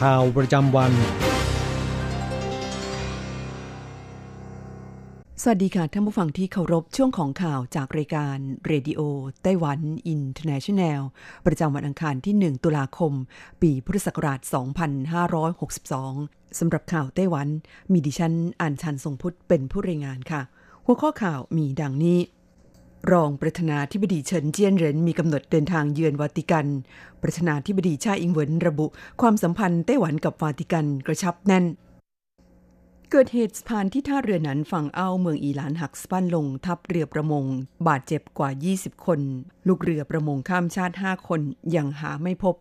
ข่าวประจำวัน สวัสดีค่ะท่านผู้ฟังที่เคารพช่วงของข่าวจากรายการ Radio Taiwan International ประจำวันอังคารที่ 1 ตุลาคม ปีพุทธศักราช 2562 สำหรับข่าวไต้หวัน มีดิฉันอัญชันทรงพุทธิ์เป็นผู้รายงานค่ะ หัวข้อข่าวมีดังนี้ รองประธานาธิบดีเฉินเจี้ยนเหรินมีกำหนดเดินทางเยือนวาติกัน ประธานาธิบดีชาอิงเหวินระบุ ความสัมพันธ์ไต้หวันกับวาติกันกระชับแน่น เกิดเหตุสะพานที่ท่าเรือนันฝั่งเอ้าเมืองอีหลานหักสปั้นลงทับเรือประมง บาดเจ็บกว่า 20 คน ลูกเรือประมงข้ามชาติ 5 คนยังหาไม่พบ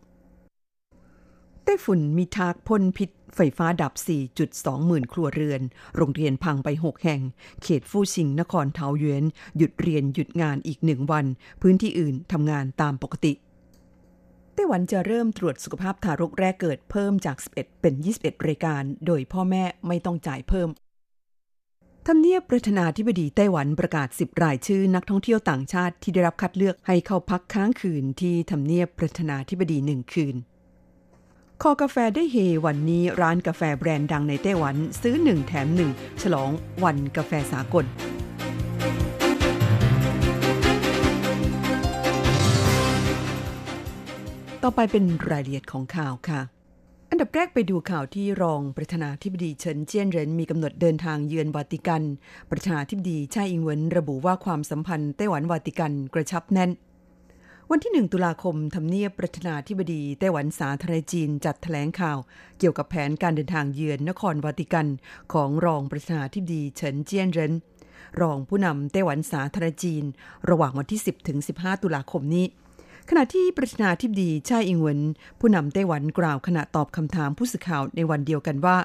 ต้ฝุ่นมีทากพ่นพิษไฟฟ้าดับ 4.2 หมื่นครัวเรือน โรงเรียนพังไป 6 แห่ง เขตฟู่ชิง นครเทาเยวนหยุดเรียนหยุดงานอีกหนึ่งวัน พื้นที่อื่นทำงานตามปกติ ไต้หวันจะเริ่มตรวจสุขภาพทารกแรกเกิดเพิ่มจาก 11 เป็น 21 รายการ โดยพ่อแม่ไม่ต้องจ่ายเพิ่มทำเนียบประธานาธิบดีไต้หวันประกาศ 10 รายชื่อนักท่องเที่ยวต่างชาติที่ได้รับคัดเลือกให้เข้าพักค้างคืนที่ทำเนียบประธานาธิบดีหนึ่งคืน คอกาแฟได้เฮวันนี้ร้านกาแฟแบรนด์ดังในไต้หวัน ซื้อ1แถม1ฉลองวันกาแฟสากลต่อไปเป็นรายละเอียดของข่าวค่ะ อันดับแรกไปดูข่าวที่รองประธานาธิบดีเฉินเจี้ยนเหรินมีกำหนดเดินทางเยือนวาติกัน ประธานาธิบดีชาอิงเวินระบุว่าความสัมพันธ์ไต้หวันวาติกันกระชับแน่น วันที่ 1 ตุลาคมทำเนียบประธานาธิบดีไต้หวันสาธารณจีนจัดแถลงข่าว เกี่ยวกับแผนการเดินทางเยือนนครวาติกัน ของรองประธานาธิบดีเฉินเจี้ยนเรินรองผู้นำไต้หวันสาธารณจีน ระหว่างวันที่ 10ถึง15 ตุลาคมนี้ ขณะที่ประธานาธิบดีชาอิงเหวินผู้นำไต้หวันกล่าวขณะตอบคำถามผู้สื่อข่าวในวันเดียวกันว่า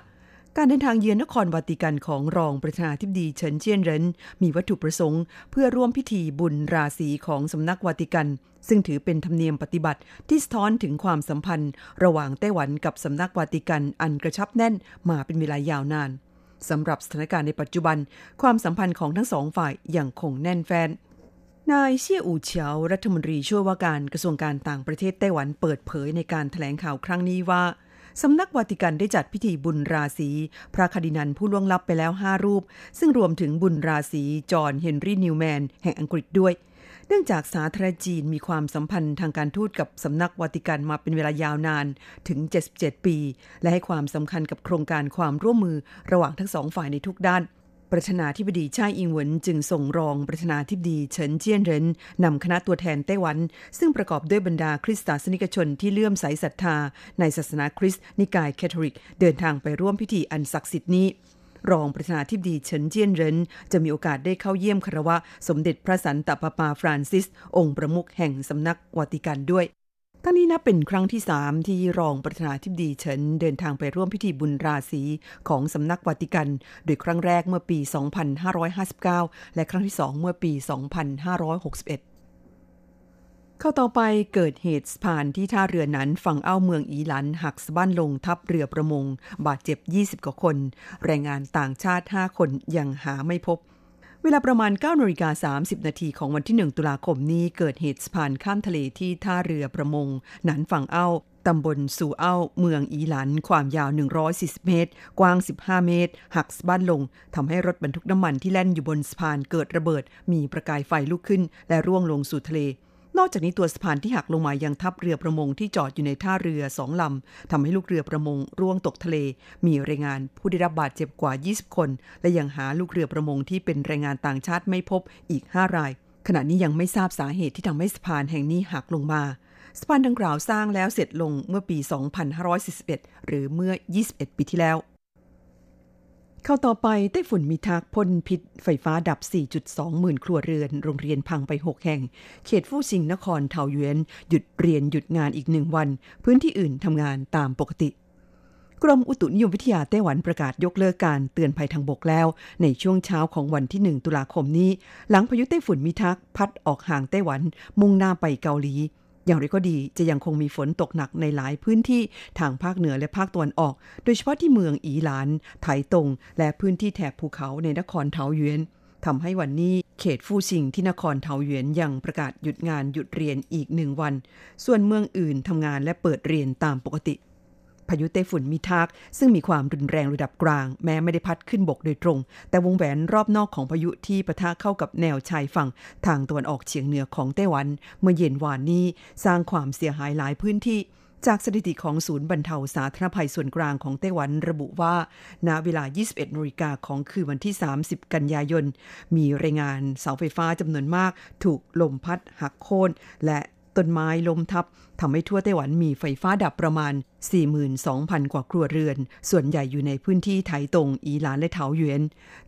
การเดินทางเยือนนครวาติกันของรองประธานาธิบดีเฉินเจี้ยนเหรินมีวัตถุประสงค์ เพื่อร่วมพิธีบุญราศีของสำนักวาติกัน ซึ่งถือเป็นธรรมเนียมปฏิบัติที่สะท้อนถึงความสัมพันธ์ ระหว่างไต้หวันกับสำนักวาติกันอันกระชับแน่นมาเป็นเวลายาวนานสำหรับสถานการณ์ในปัจจุบัน ความสัมพันธ์ของทั้งสองฝ่ายยังคงแน่นแฟนนายเชี่ยอู่เฉียวรัฐมนตรีช่วยว่าการกระทรวงการต่างประเทศไต้หวันเปิดเผยในการถแถลงข่าวครั้งนี้ว่า สำนักวาติกันได้จัดพิธีบุญราศีพระคดินันผู้ล่วงลับไปแล้ว 5 รูป ซึ่งรวมถึงบุญราศีจอห์นเฮนรี่นิวแมน แห่งอังกฤษด้วย เนื่องจากสาธารณจีนมีความสัมพันธ์ทางการทูตกับสำนักวาติกันมาเป็นเวลายาวนานถึง 77 ปี และให้ความสำคัญกับโครงการความร่วมมือระหว่างทั้งสองฝ่ายในทุกด้าน ประธานาธิบดีชาอิงเหวินจึงส่งรองประธานาธิบดีเฉินเจี้ยนเหรินนำคณะตัวแทนไต้หวัน ซึ่งประกอบด้วยบรรดาคริสตศาสนิกชนที่เลื่อมใสศรัทธา ในศาสนาคริสต์นิกายแคทอลิก เดินทางไปร่วมพิธีอันศักดิ์สิทธิ์นี้รองประธานาธิบดีเฉินเจี้ยนเหรินจะมีโอกาสได้เข้าเยี่ยมคารวะ สมเด็จพระสันตะปาปาฟรานซิส องค์ประมุขแห่งสำนักวาติกันด้วย ทั้งนี้นับเป็นครั้งที่3ที่รองประธานาธิบดีเฉินเดินทางไปร่วมพิธีบุญราศีของสำนักวาติกัน โดยครั้งแรกเมื่อปี 2559 และครั้งที่2เมื่อปี 2561เข้าต่อไปเกิดเหตุสะพานที่ท่าเรือนั้นฝั่งเอ้าเมืองอีหลันหักสะบั้นลงทับเรือประมง บาดเจ็บ 20 กว่าคน แรงงานต่างชาติ 5 คนยังหาไม่พบ เวลาประมาณ9นาฬิกา30 นาทีของวันที่ 1 ตุลาคมนี้เกิดเหตุสะพานข้ามทะเลที่ท่าเรือประมงหนันฝั่งเอ้าตำบลสู่เอ้า เมืองอีหลัน ความยาว 140 เมตร กว้าง 15 เมตร หักสะบั้นลงทำให้รถบรรทุกน้ำมันที่แล่นอยู่บนสะพานเกิดระเบิด มีประกายไฟลุกขึ้น และร่วงลงสู่ทะเล นอกจากนี้ตัวสะพานที่หักลงมายังทับเรือประมงที่จอดอยู่ในท่าเรือสองลำทำให้ลูกเรือประมงร่วงตกทะเล มีรายงานผู้ได้รับบาดเจ็บกว่า 20 คน และยังหาลูกเรือประมงที่เป็นแรงงานต่างชาติไม่พบอีก 5 ราย ขณะนี้ยังไม่ทราบสาเหตุที่ทำให้สะพานแห่งนี้หักลงมาสะพานดังกล่าวสร้างแล้วเสร็จลงเมื่อปี 2541 หรือเมื่อ 21 ปีที่แล้ว เข้าต่อไปไต้ฝุ่นมีทักพ่นพิษไฟฟ้าดับ 4.2 หมื่นครัวเรือน โรงเรียนพังไป 6 แห่ง เขตฟู่ซิงนครเทาเยวนหยุดเรียนหยุดงานอีกหนึ่งวัน พื้นที่อื่นทำงานตามปกติ กรมอุตุนิยมวิทยาไต้หวันประกาศยกเลิกการเตือนภัยทางบกแล้ว ในช่วงเช้าของวันที่ 1 ตุลาคมนี้ หลังพายุไต้ฝุ่นมีทักพัดออกห่างไต้หวัน มุ่งหน้าไปเกาหลี อย่างไรก็ดีจะยังคงมีฝนตกหนักในหลายพื้นที่ทางภาคเหนือและภาคตะวันออก โดยเฉพาะที่เมืองอีหลาน ไถตง และพื้นที่แถบภูเขาในนครเทาเยวนทำให้วันนี้เขตฟู่ซิงที่นครเทาเยวนยังประกาศหยุดงานหยุดเรียนอีกหนึ่งวัน ส่วนเมืองอื่นทำงานและเปิดเรียนตามปกติ พายุไต้ฝุ่นมีทากซึ่งมีความรุนแรงระดับกลาง แม้ไม่ได้พัดขึ้นบกโดยตรง แต่วงแหวนรอบนอกของพายุที่ปะทะเข้ากับแนวชายฝั่งทางตะวันออกเฉียงเหนือของไต้หวัน เมื่อเย็นวานนี้สร้างความเสียหายหลายพื้นที่จากสถิติของศูนย์บรรเทาสาธารณภัยส่วนกลางของไต้หวันระบุว่า ณ เวลา 21นาฬิกาของคืนวันที่ 30 กันยายน มีรายงานเสาไฟฟ้าจำนวนมาก ถูกลมพัดหักโค่นและ ต้นไม้ล้มทับทำให้ทั่วไต้หวันมีไฟฟ้าดับประมาณ 42,000 กว่าครัวเรือน ส่วนใหญ่อยู่ในพื้นที่ไถตงอีหลานและเถาหยวน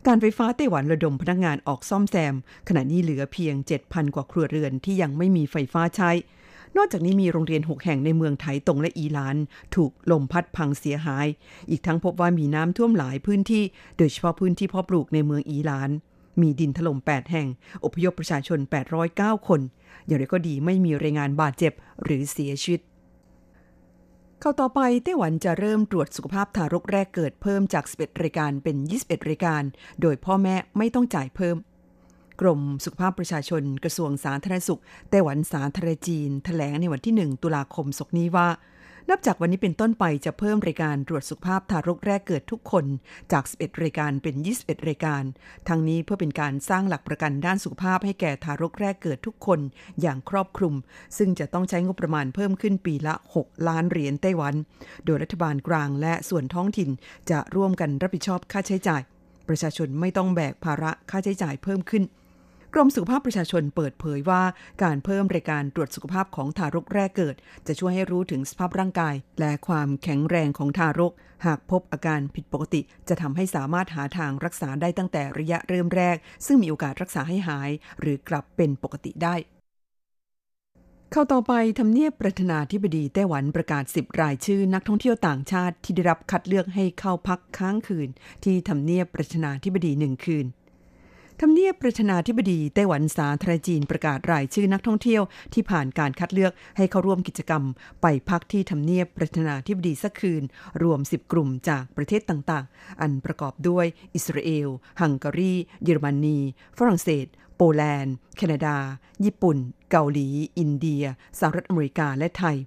การไฟฟ้าไต้หวันระดมพนักงานออกซ่อมแซม ขณะนี้เหลือเพียง 7,000 กว่าครัวเรือนที่ยังไม่มีไฟฟ้าใช้ นอกจากนี้มีโรงเรียน 6 แห่งในเมืองไถตงและอีหลาน ถูกลมพัดพังเสียหาย อีกทั้งพบว่ามีน้ำท่วมหลายพื้นที่ โดยเฉพาะพื้นที่เพาะปลูกในเมืองอีหลาน มีดินถล่ม 8 แห่ง อพยพประชาชน 809 คน อย่างไรก็ดีไม่มีรายงานบาดเจ็บหรือเสียชีวิตเข้าต่อไปไต้หวันจะเริ่มตรวจสุขภาพทารกแรกเกิดเพิ่มจาก 11 รายการเป็น 21 รายการ โดยพ่อแม่ไม่ต้องจ่ายเพิ่ม กรมสุขภาพประชาชนกระทรวงสาธารณสุขไต้หวันสาธารณจีนแถลงในวันที่ 1 ตุลาคมศกนี้ว่า นับจากวันนี้เป็นต้นไปจะเพิ่มรายการตรวจสุขภาพทารกแรกเกิดทุกคนจาก 11 รายการเป็น 21 รายการ ทั้งนี้เพื่อเป็นการสร้างหลักประกันด้านสุขภาพให้แก่ทารกแรกเกิดทุกคนอย่างครอบคลุม ซึ่งจะต้องใช้งบประมาณเพิ่มขึ้นปีละ 6 ล้านเหรียญไต้หวัน โดยรัฐบาลกลางและส่วนท้องถิ่นจะร่วมกันรับผิดชอบค่าใช้จ่าย ประชาชนไม่ต้องแบกภาระค่าใช้จ่ายเพิ่มขึ้น กรมสุขภาพประชาชนเปิดเผยว่าการเพิ่มรายการตรวจสุขภาพของทารกแรกเกิด จะช่วยให้รู้ถึงสภาพร่างกาย และความแข็งแรงของทารก หากพบอาการผิดปกติ จะทำให้สามารถหาทางรักษาได้ตั้งแต่ระยะเริ่มแรก ซึ่งมีโอกาสรักษาให้หาย หรือกลับเป็นปกติได้เข้าต่อไปทำเนียบประธานาธิบดีไต้หวันประกาศ 10 รายชื่อนักท่องเที่ยวต่างชาติที่ได้รับคัดเลือกให้เข้าพักค้างคืน ที่ทำเนียบประธานาธิบดีหนึ่งคืน ทำเนียบประธานาธิบดีไต้หวันสาธารณจีนประกาศรายชื่อนักท่องเที่ยวที่ผ่านการคัดเลือกให้เข้าร่วมกิจกรรม ไปพักที่ทำเนียบประธานาธิบดีสักคืน รวม 10 กลุ่มจากประเทศต่างๆ อันประกอบด้วย อิสราเอล ฮังการี เยอรมนี ฝรั่งเศส โปแลนด์ แคนาดา ญี่ปุ่น เกาหลี อินเดีย สหรัฐอเมริกา และไทย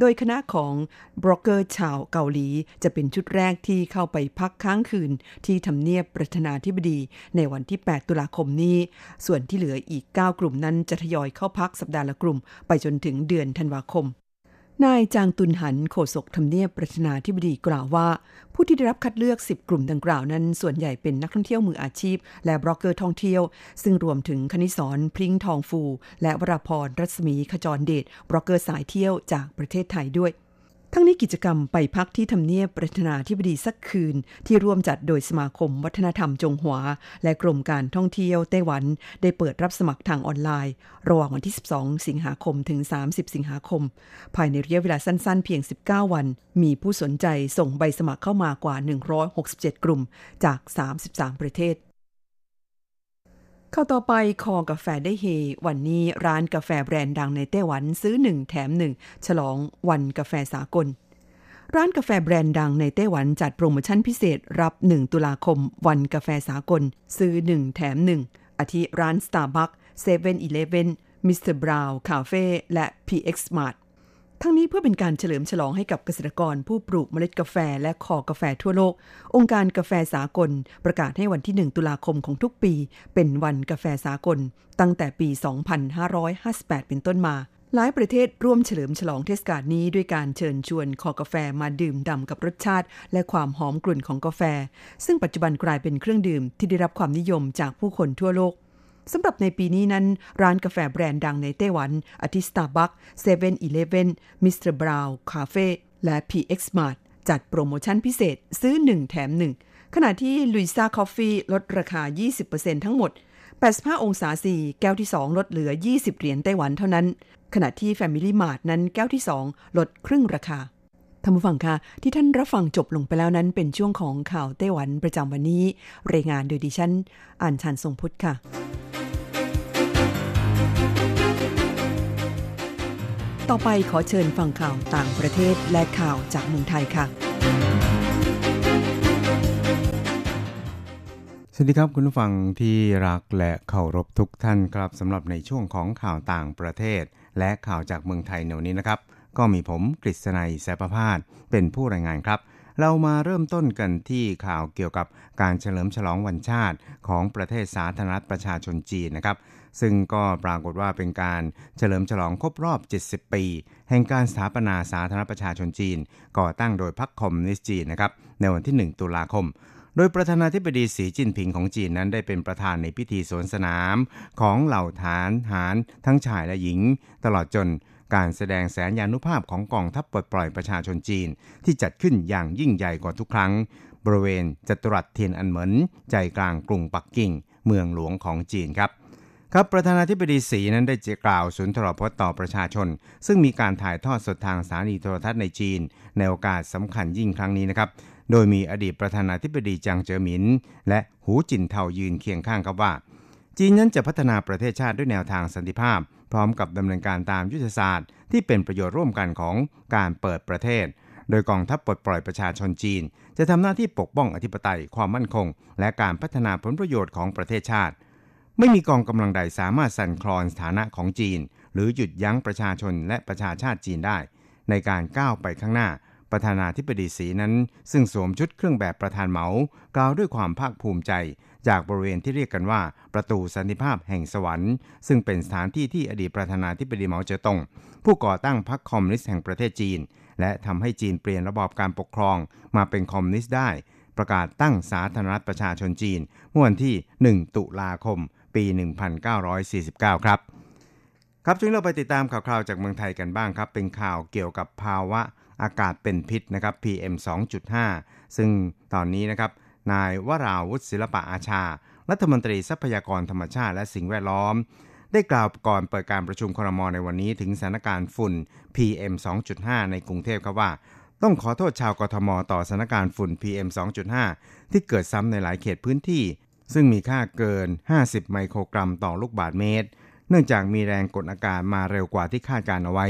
โดยคณะของบล็อกเกอร์ชาวเกาหลี จะเป็นชุดแรกที่เข้าไปพักค้างคืน ที่ทำเนียบประธานาธิบดีในวันที่ 8 ตุลาคมนี้ ส่วนที่เหลืออีก 9 กลุ่มนั้นจะทยอยเข้าพักสัปดาห์ละกลุ่ม ไปจนถึงเดือนธันวาคม นายจางตุนหันโฆษกทำเนียบประธานาธิบดีกล่าวว่า ผู้ที่ได้รับคัดเลือก 10 กลุ่มดังกล่าวนั้น ส่วนใหญ่เป็นนักท่องเที่ยวมืออาชีพ และบล็อกเกอร์ท่องเที่ยว ซึ่งรวมถึงคณิสรพริ้งทองฟู และวราพรรัศมีขจรเดชบล็อกเกอร์สายเที่ยวจากประเทศไทยด้วย ทั้งนี้กิจกรรมไปพักที่ทำเนียบประธานาธิบดีสักคืน ที่ร่วมจัดโดยสมาคมวัฒนธรรมจงหัวและกรมการท่องเที่ยวไต้หวัน ได้เปิดรับสมัครทางออนไลน์ ระหว่างวันที่ 12 สิงหาคมถึง 30 สิงหาคม ภายในระยะเวลาสั้นๆ เพียง 19 วัน มีผู้สนใจส่งใบสมัครเข้ามากว่า 167 กลุ่มจาก 33 ประเทศ ข้าต่อไปคอกาแฟได้เฮ วันนี้ร้านกาแฟแบรนด์ดังในไต้หวันซื้อ1แถม1ฉลองวันกาแฟสากล ร้านกาแฟแบรนด์ดังในไต้หวันจัดโปรโมชั่นพิเศษรับ 1 ตุลาคม วันกาแฟสากล ซื้อ 1 แถม 1 อาทิร้าน Starbucks 7-Eleven Mr. Brown Cafe และ PX Smart ทั้งนี้เพื่อเป็นการเฉลิมฉลองให้กับเกษตรกรผู้ปลูกเมล็ดกาแฟและคอกาแฟทั่วโลก องค์การกาแฟสากล ประกาศให้วันที่ 1 ตุลาคมของทุกปี เป็นวันกาแฟสากล ตั้งแต่ปี 2558 เป็นต้นมา หลายประเทศร่วมเฉลิมฉลองเทศกาลนี้ด้วยการเชิญชวนคอกาแฟมาดื่มด่ำกับรสชาติ และความหอมกลุ่นของกาแฟ ซึ่งปัจจุบันกลายเป็นเครื่องดื่มที่ได้รับความนิยมจากผู้คนทั่วโลก สำหรับในปีนี้นั้น ร้านกาแฟแบรนด์ดังในไต้หวัน อาทิ Starbucks 7-Eleven Mr. Brown Café และ PX Mart จัดโปรโมชั่นพิเศษซื้อ 1 แถม 1 ขณะที่ Louisa Coffee ลดราคา 20%ทั้งหมด 85 องศา C แก้วที่ 2 ลดเหลือ 20 เหรียญไต้หวันเท่านั้น ขณะที่ Family Mart นั้นแก้วที่ 2 ลดครึ่งราคาท่านผู้ฟังคะที่ท่านรับฟังจบลงไปแล้วนั้นเป็นช่วงของข่าวไต้หวันประจำวันนี้ รายงานโดยดิฉันอ่านชันทรงพุทธค่ะ ต่อไปขอเชิญฟังข่าวต่างประเทศและข่าวจากเมืองไทยค่ะ สวัสดีครับคุณผู้ฟังที่รักและเคารพทุกท่านครับสำหรับในช่วงของข่าวต่างประเทศ และข่าวจากเมืองไทยในวันนี้นะครับ ก็มีผมกฤษณัยแสประพาสเป็นผู้รายงานครับ เรามาเริ่มต้นกันที่ข่าวเกี่ยวกับการเฉลิมฉลองวันชาติของประเทศสาธารณรัฐประชาชนจีนนะครับ ซึ่งก็ปรากฏว่าเป็นการเฉลิมฉลองครบรอบ 70 ปี แห่งการสถาปนาสาธารณประชาชนจีน ก่อตั้งโดยพรรคคอมมิวนิสต์จีนนะครับในวันที่ 1 ตุลาคม โดยประธานาธิบดีสีจิ้นผิงของจีนนั้นได้เป็นประธานในพิธีสวนสนามของเหล่าฐานหารทั้งชายและหญิง ตลอดจนการแสดงแสนยานุภาพของกองทัพปลดปล่อยประชาชนจีน ที่จัดขึ้นอย่างยิ่งใหญ่กว่าทุกครั้ง บริเวณจัตุรัสเทียนอันเหมินใจกลางกรุงปักกิ่ง เมืองหลวงของจีนครับ ครับประธานาธิบดีสีนั้นได้เจกล่าวสุนทรพจน์ต่อประชาชน ซึ่งมีการถ่ายทอดสดทางสถานีโทรทัศน์ในจีน ในโอกาสสำคัญยิ่งครั้งนี้นะครับ โดยมีอดีตประธานาธิบดีจางเจ๋อหมิน และหูจินเทายืนเคียงข้างครับว่า จีนนั้นจะพัฒนาประเทศชาติด้วยแนวทางสันติภาพ พร้อมกับดำเนินการตามยุทธศาสตร์ ที่เป็นประโยชน์ร่วมกันของการเปิดประเทศ โดยกองทัพปลดปล่อยประชาชนจีน จะทำหน้าที่ปกป้องอธิปไตยความมั่นคง และการพัฒนาผลประโยชน์ของประเทศชาติ ไม่มีกองกำลังใดสามารถสั่นคลอนสถานะของจีน หรือหยุดยั้งประชาชนและประชาชาติจีนได้ ในการก้าวไปข้างหน้า ประธานาธิบดีสีนั้น ซึ่งสวมชุดเครื่องแบบประธานเหมากล่าวด้วยความภาคภูมิใจ จากบริเวณที่เรียกกันว่าประตูสันติภาพแห่งสวรรค์ ซึ่งเป็นสถานที่ที่อดีตประธานาธิบดีเหมาเจ๋อตงผู้ก่อตั้งพรรคคอมมิวนิสต์แห่งประเทศจีน และทำให้จีนเปลี่ยนระบอบการปกครองมาเป็นคอมมิวนิสต์ได้ ประกาศตั้งสาธารณรัฐประชาชนจีนเมื่อวันที่ 1 ตุลาคม ปี 1949 ครับ ครับช่วงนี้เราไปติดตามข่าวๆจากเมืองไทยกันบ้างครับ เป็นข่าวเกี่ยวกับภาวะอากาศเป็นพิษนะครับ PM 2.5 ซึ่งตอนนี้นะครับ นายวราวุฒิศิลปะอาชา รัฐมนตรีทรัพยากรธรรมชาติและสิ่งแวดล้อม ได้กล่าวก่อนเปิดการประชุมครมในวันนี้ ถึงสถานการณ์ฝุ่น PM 2.5 ในกรุงเทพครับว่าต้องขอโทษชาวกทม ต่อสถานการณ์ฝุ่น PM 2.5 ที่เกิดซ้ำในหลายเขตพื้นที่ ซึ่งมีค่าเกิน 50 ไมโครกรัมต่อลูกบาศก์เมตร เนื่องจากมีแรงกดอากาศมาเร็วกว่าที่คาดการเอาไว้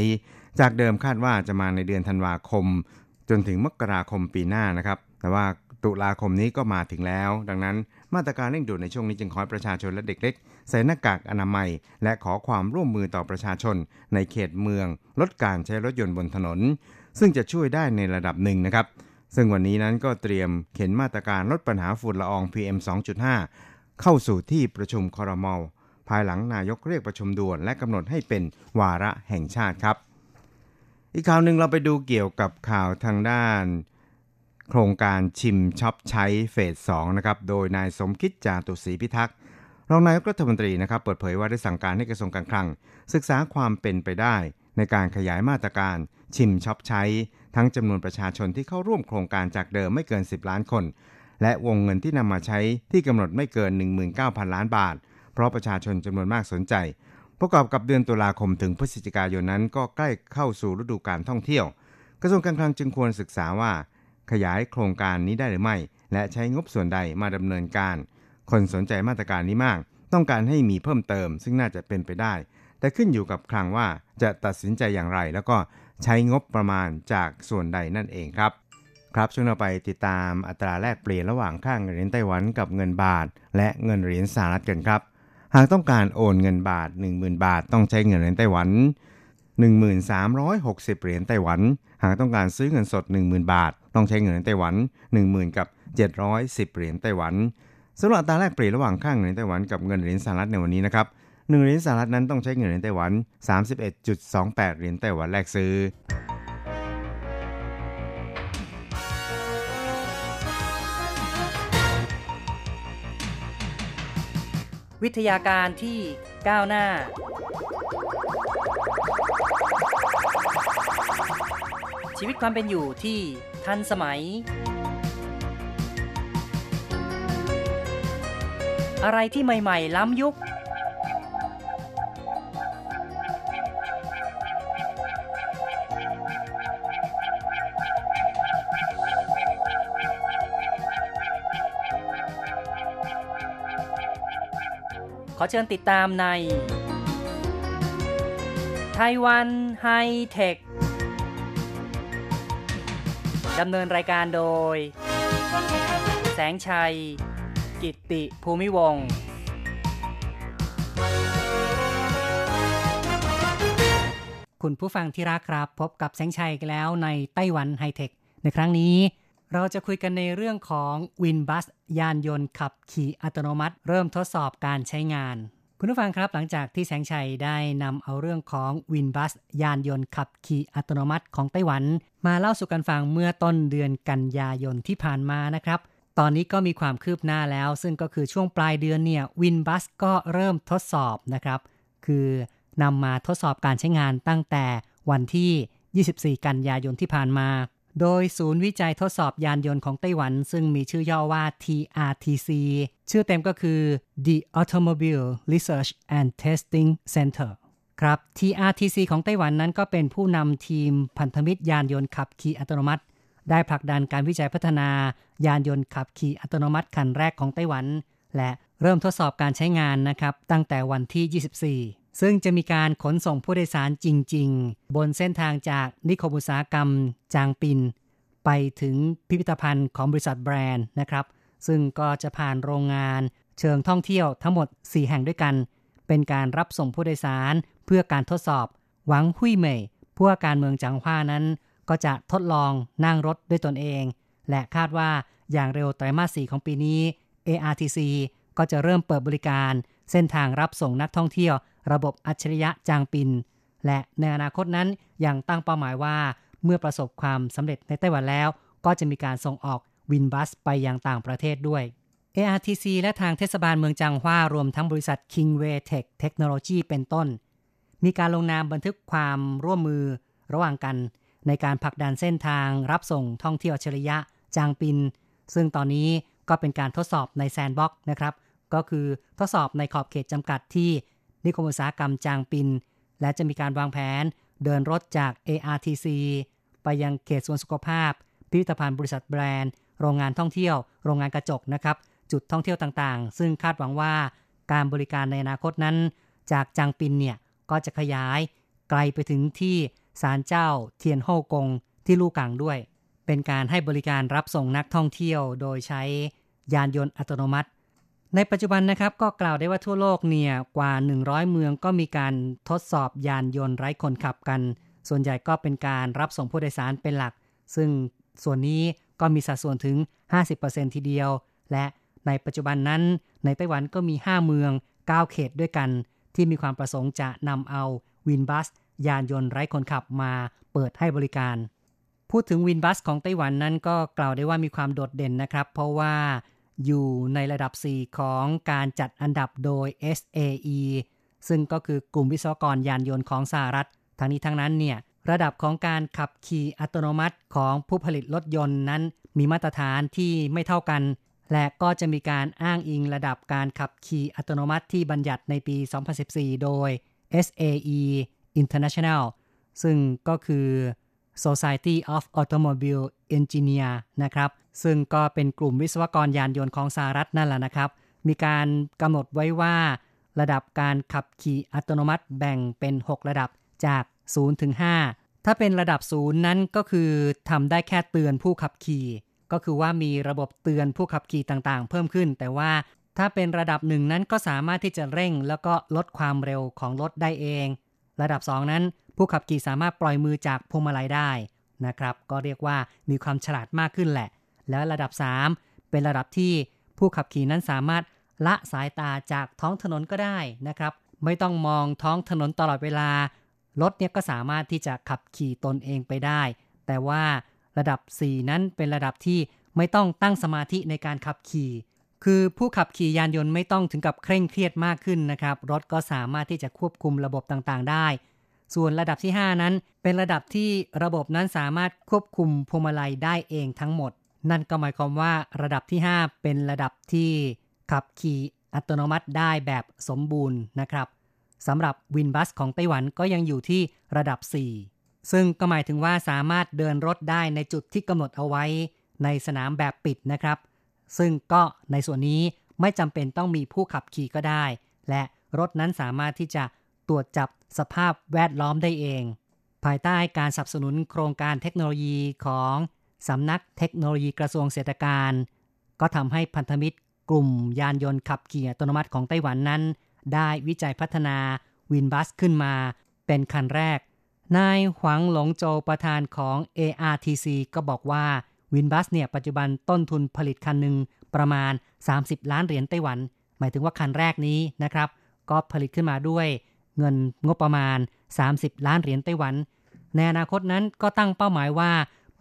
จากเดิมคาดว่าจะมาในเดือนธันวาคม จนถึงมกราคมปีหน้านะครับ แต่ว่าตุลาคมนี้ก็มาถึงแล้ว ดังนั้นมาตรการเร่งด่วนในช่วงนี้จึงขอให้ประชาชนและเด็กเล็กใส่หน้ากากอนามัย และขอความร่วมมือต่อประชาชน ในเขตเมือง ลดการใช้รถยนต์บนถนน ซึ่งจะช่วยได้ในระดับหนึ่งนะครับ ซึ่งวันนี้นั้นก็เตรียมเข็นมาตรการลดปัญหาฝุ่นละออง PM 2.5 เข้าสู่ที่ประชุมคอรมอภายหลังนายกเรียกประชุมด่วนและกำหนดให้เป็นวาระแห่งชาติครับ อีกข่าวหนึ่งเราไปดูเกี่ยวกับข่าวทางด้าน โครงการชิมช็อปใช้เฟส2นะครับ โดยนายสมคิดจาตุศรีพิทักษ์รองนายกรัฐมนตรีนะครับ เปิดเผยว่าได้สั่งการให้กระทรวงการคลัง ศึกษาความเป็นไปได้ ในการขยายมาตรการชิมช็อปใช้ ทั้งจำนวนประชาชนที่เข้าร่วมโครงการจากเดิมไม่เกิน 10 ล้านคน และวงเงินที่นำมาใช้ที่กำหนดไม่เกิน 19,000 ล้านบาท เพราะประชาชนจำนวนมากสนใจ ประกอบกับเดือนตุลาคมถึงพฤศจิกายนนั้น ก็ใกล้เข้าสู่ฤดูการท่องเที่ยว กระทรวงการคลังจึงควรศึกษาว่า ขยายโครงการนี้ได้หรือไม่ และใช้งบส่วนใดมาดำเนินการ คนสนใจมาตรการนี้มาก ต้องการให้มีเพิ่มเติม ซึ่งน่าจะเป็นไปได้ แต่ขึ้นอยู่กับคลังว่าจะตัดสินใจอย่างไรแล้วก็ ใช้งบประมาณจากส่วนใดนั่นเองครับ ครับช่วงเราไปติดตามอัตราแลกเปลี่ยนระหว่างค่าเงินเหรียญไต้หวันกับเงินบาท และเงินเหรียญสหรัฐกันครับ หากต้องการโอนเงินบาท 10,000 บาท ต้องใช้เงินเหรียญไต้หวัน 1360 เหรียญไต้หวัน หากต้องการซื้อเงินสด 10,000 บาท ต้องใช้เงินไต้หวัน 10,000 กับ 710 เหรียญไต้หวันสำหรับอัตราแลกเปลี่ยนระหว่างค่าเงินไต้หวันกับเงินเหรียญสหรัฐในวันนี้นะครับ 1เหรียญสหรัฐนั้นต้องใช้เงินเหรียญไต้หวัน 31.28 เหรียญไต้หวันแลกซื้อวิทยาการที่ก้าวหน้า ชีวิตความเป็นอยู่ที่ทันสมัย อะไรที่ใหม่ ๆ ล้ำยุค เชิญติดตามในไต้หวันไฮเทค ดำเนินรายการโดย แสงชัย กิตติภูมิวงศ์คุณผู้ฟังที่รักครับ พบกับแสงชัยกันแล้วในไต้หวันไฮเทค ในครั้งนี้ เราจะคุยกันในเรื่องของวินบัสยานยนต์ขับขี่อัตโนมัติ เริ่มทดสอบการใช้งาน คุณผู้ฟังครับหลังจากที่แสงชัยได้นำเอาเรื่องของวินบัสยานยนต์ขับขี่อัตโนมัติของไต้หวัน มาเล่าสู่กันฟังเมื่อต้นเดือนกันยายนที่ผ่านมานะครับ ตอนนี้ก็มีความคืบหน้าแล้ว ซึ่งก็คือช่วงปลายเดือนเนี่ยวินบัสก็เริ่มทดสอบนะครับ คือนำมาทดสอบการใช้งานตั้งแต่วันที่ 24 กันยายนที่ผ่านมา โดยศูนย์วิจัยทดสอบยานยนต์ของไต้หวัน ซึ่งมีชื่อย่อว่า TRTC ชื่อเต็มก็คือ The Automobile Research and Testing Center ครับ TRTC ของไต้หวันนั้นก็เป็นผู้นำทีมพันธมิตรยานยนต์ขับขี่อัตโนมัติ ได้ผลักดันการวิจัยพัฒนายานยนต์ขับขี่อัตโนมัติคันแรกของไต้หวัน และเริ่มทดสอบการใช้งานนะครับ ตั้งแต่วันที่ 24 ซึ่งจะมีการขนส่งผู้โดยสารจริง ๆ บนเส้นทางจากนิคมอุตสาหกรรม จางปิน ไปถึงพิพิธภัณฑ์ของบริษัทแบรนด์นะครับ ซึ่งก็จะผ่านโรงงาน เชิงท่องเที่ยวทั้งหมด 4 แห่งด้วยกัน เป็นการรับส่งผู้โดยสารเพื่อการทดสอบ หวังหุยเหมยผู้ว่าการเมืองจังหว้านั้น ก็จะทดลองนั่งรถด้วยตนเอง และคาดว่าอย่างเร็วไตรมาส 4 ของปีนี้ ARTC ก็จะเริ่มเปิดบริการ เส้นทางรับส่งนักท่องเที่ยว ระบบอัจฉริยะจางปิน และในอนาคตนั้นยังตั้งเป้าหมายว่า เมื่อประสบความสำเร็จในไต้หวันแล้ว ก็จะมีการส่งออกวินบัสไปยังต่างประเทศด้วย ARTC และทางเทศบาลเมืองจางฮวารวมทั้งบริษัท Kingway Tech Technology เป็นต้น มีการลงนามบันทึกความร่วมมือระหว่างกัน ในการผลักดันเส้นทางรับส่งท่องเที่ยวอัจฉริยะจางปิน ซึ่งตอนนี้ก็เป็นการทดสอบในแซนด์บ็อกนะครับ ก็คือทดสอบในขอบเขตจำกัดที่นิคมอุตสาหกรรมจางปิน และจะมีการวางแผนเดินรถจาก ARTC ไปยังเขตสวนสุขภาพ พิพิธภัณฑ์บริษัทแบรนด์ โรงงานท่องเที่ยว โรงงานกระจกนะครับ จุดท่องเที่ยวต่างๆ ซึ่งคาดหวังว่าการบริการในอนาคตนั้น จากจางปินเนี่ยก็จะขยายไกลไปถึงที่ศาลเจ้าเทียนโฮกงที่ลู่กังด้วย เป็นการให้บริการรับส่งนักท่องเที่ยว โดยใช้ยานยนต์อัตโนมัติ ในปัจจุบันนะครับก็กล่าวได้ว่าทั่วโลกเนี่ยกว่า 100 เมืองก็มีการทดสอบยานยนต์ไร้คนขับกัน ส่วนใหญ่ก็เป็นการรับส่งผู้โดยสารเป็นหลัก ซึ่งส่วนนี้ก็มีสัดส่วนถึง 50%ทีเดียว และในปัจจุบันนั้น ในไต้หวันก็มี 5 เมือง 9 เขตด้วยกัน ที่มีความประสงค์จะนำเอาวินบัส ยานยนต์ไร้คนขับมาเปิดให้บริการ พูดถึงวินบัสของไต้หวันนั้นก็กล่าวได้ว่ามีความโดดเด่นนะครับ เพราะว่า อยู่ในระดับ 4 ของการจัดอันดับโดย SAE ซึ่งก็คือกลุ่มวิศวกรยานยนต์ของสหรัฐ ทั้งนี้ทั้งนั้นเนี่ยระดับของการขับขี่อัตโนมัติของผู้ผลิตรถยนต์นั้น มีมาตรฐานที่ไม่เท่ากัน และก็จะมีการอ้างอิงระดับการขับขี่อัตโนมัติที่บัญญัติในปี 2014 โดย SAE International ซึ่งก็คือ Society of Automobile Engineer นะครับ ซึ่งก็เป็นกลุ่มวิศวกรยานยนต์ของสหรัฐนั่นแหละนะครับ มีการกำหนดไว้ว่า ระดับการขับขี่อัตโนมัติแบ่งเป็น 6 ระดับจาก 0 ถึง 5 ถ้าเป็นระดับ 0 นั้นก็คือทำได้แค่เตือนผู้ขับขี่ ก็คือว่ามีระบบเตือนผู้ขับขี่ต่างๆ เพิ่มขึ้น แต่ว่าถ้าเป็นระดับหนึ่งนั้นก็สามารถที่จะเร่ง แล้วก็ลดความเร็วของรถได้เอง ระดับ 2 นั้น ผู้ขับขี่สามารถปล่อยมือจากพวงมาลัยได้นะครับ ก็เรียกว่ามีความฉลาดมากขึ้นแหละ แล้วระดับ 3 เป็นระดับที่ผู้ขับขี่นั้นสามารถละสายตาจากท้องถนนก็ได้นะครับ ไม่ต้องมองท้องถนนตลอดเวลา รถเนี่ยก็สามารถที่จะขับขี่ตนเองไปได้ แต่ว่าระดับ 4 นั้นเป็นระดับที่ไม่ต้องตั้งสมาธิในการขับขี่ คือผู้ขับขี่ยานยนต์ไม่ต้องถึงกับเคร่งเครียดมากขึ้นนะครับ รถก็สามารถที่จะควบคุมระบบต่างๆ ได้ ส่วนระดับที่ 5 นั้น เป็นระดับที่ระบบนั้นสามารถควบคุมพวงมาลัยได้เองทั้งหมด นั่นก็หมายความว่าระดับที่ 5 เป็นระดับที่ขับขี่อัตโนมัติได้แบบสมบูรณ์นะครับสำหรับวินบัสของไต้หวันก็ยังอยู่ที่ระดับ 4 ซึ่งก็หมายถึงว่าสามารถเดินรถได้ในจุดที่กำหนดเอาไว้ในสนามแบบปิดนะครับ ซึ่งก็ในส่วนนี้ไม่จำเป็นต้องมีผู้ขับขี่ก็ได้ และรถนั้นสามารถที่จะตรวจจับสภาพแวดล้อมได้เอง ภายใต้การสนับสนุนโครงการเทคโนโลยีของ สำนักเทคโนโลยีกระทรวงเศรษฐการ ก็ทำให้พันธมิตรกลุ่มยานยนต์ขับขี่อัตโนมัติของไต้หวันนั้น ได้วิจัยพัฒนาวินบัสขึ้นมา เป็นคันแรก นายหวังหลงโจประธานของ ARTC ก็บอกว่าวินบัสเนี่ยปัจจุบันต้นทุนผลิตคันหนึ่งประมาณ 30 ล้านเหรียญไต้หวัน หมายถึงว่าคันแรกนี้นะครับ ก็ผลิตขึ้นมาด้วยเงินงบประมาณ 30 ล้านเหรียญไต้หวัน ในอนาคตนั้นก็ตั้งเป้าหมายว่า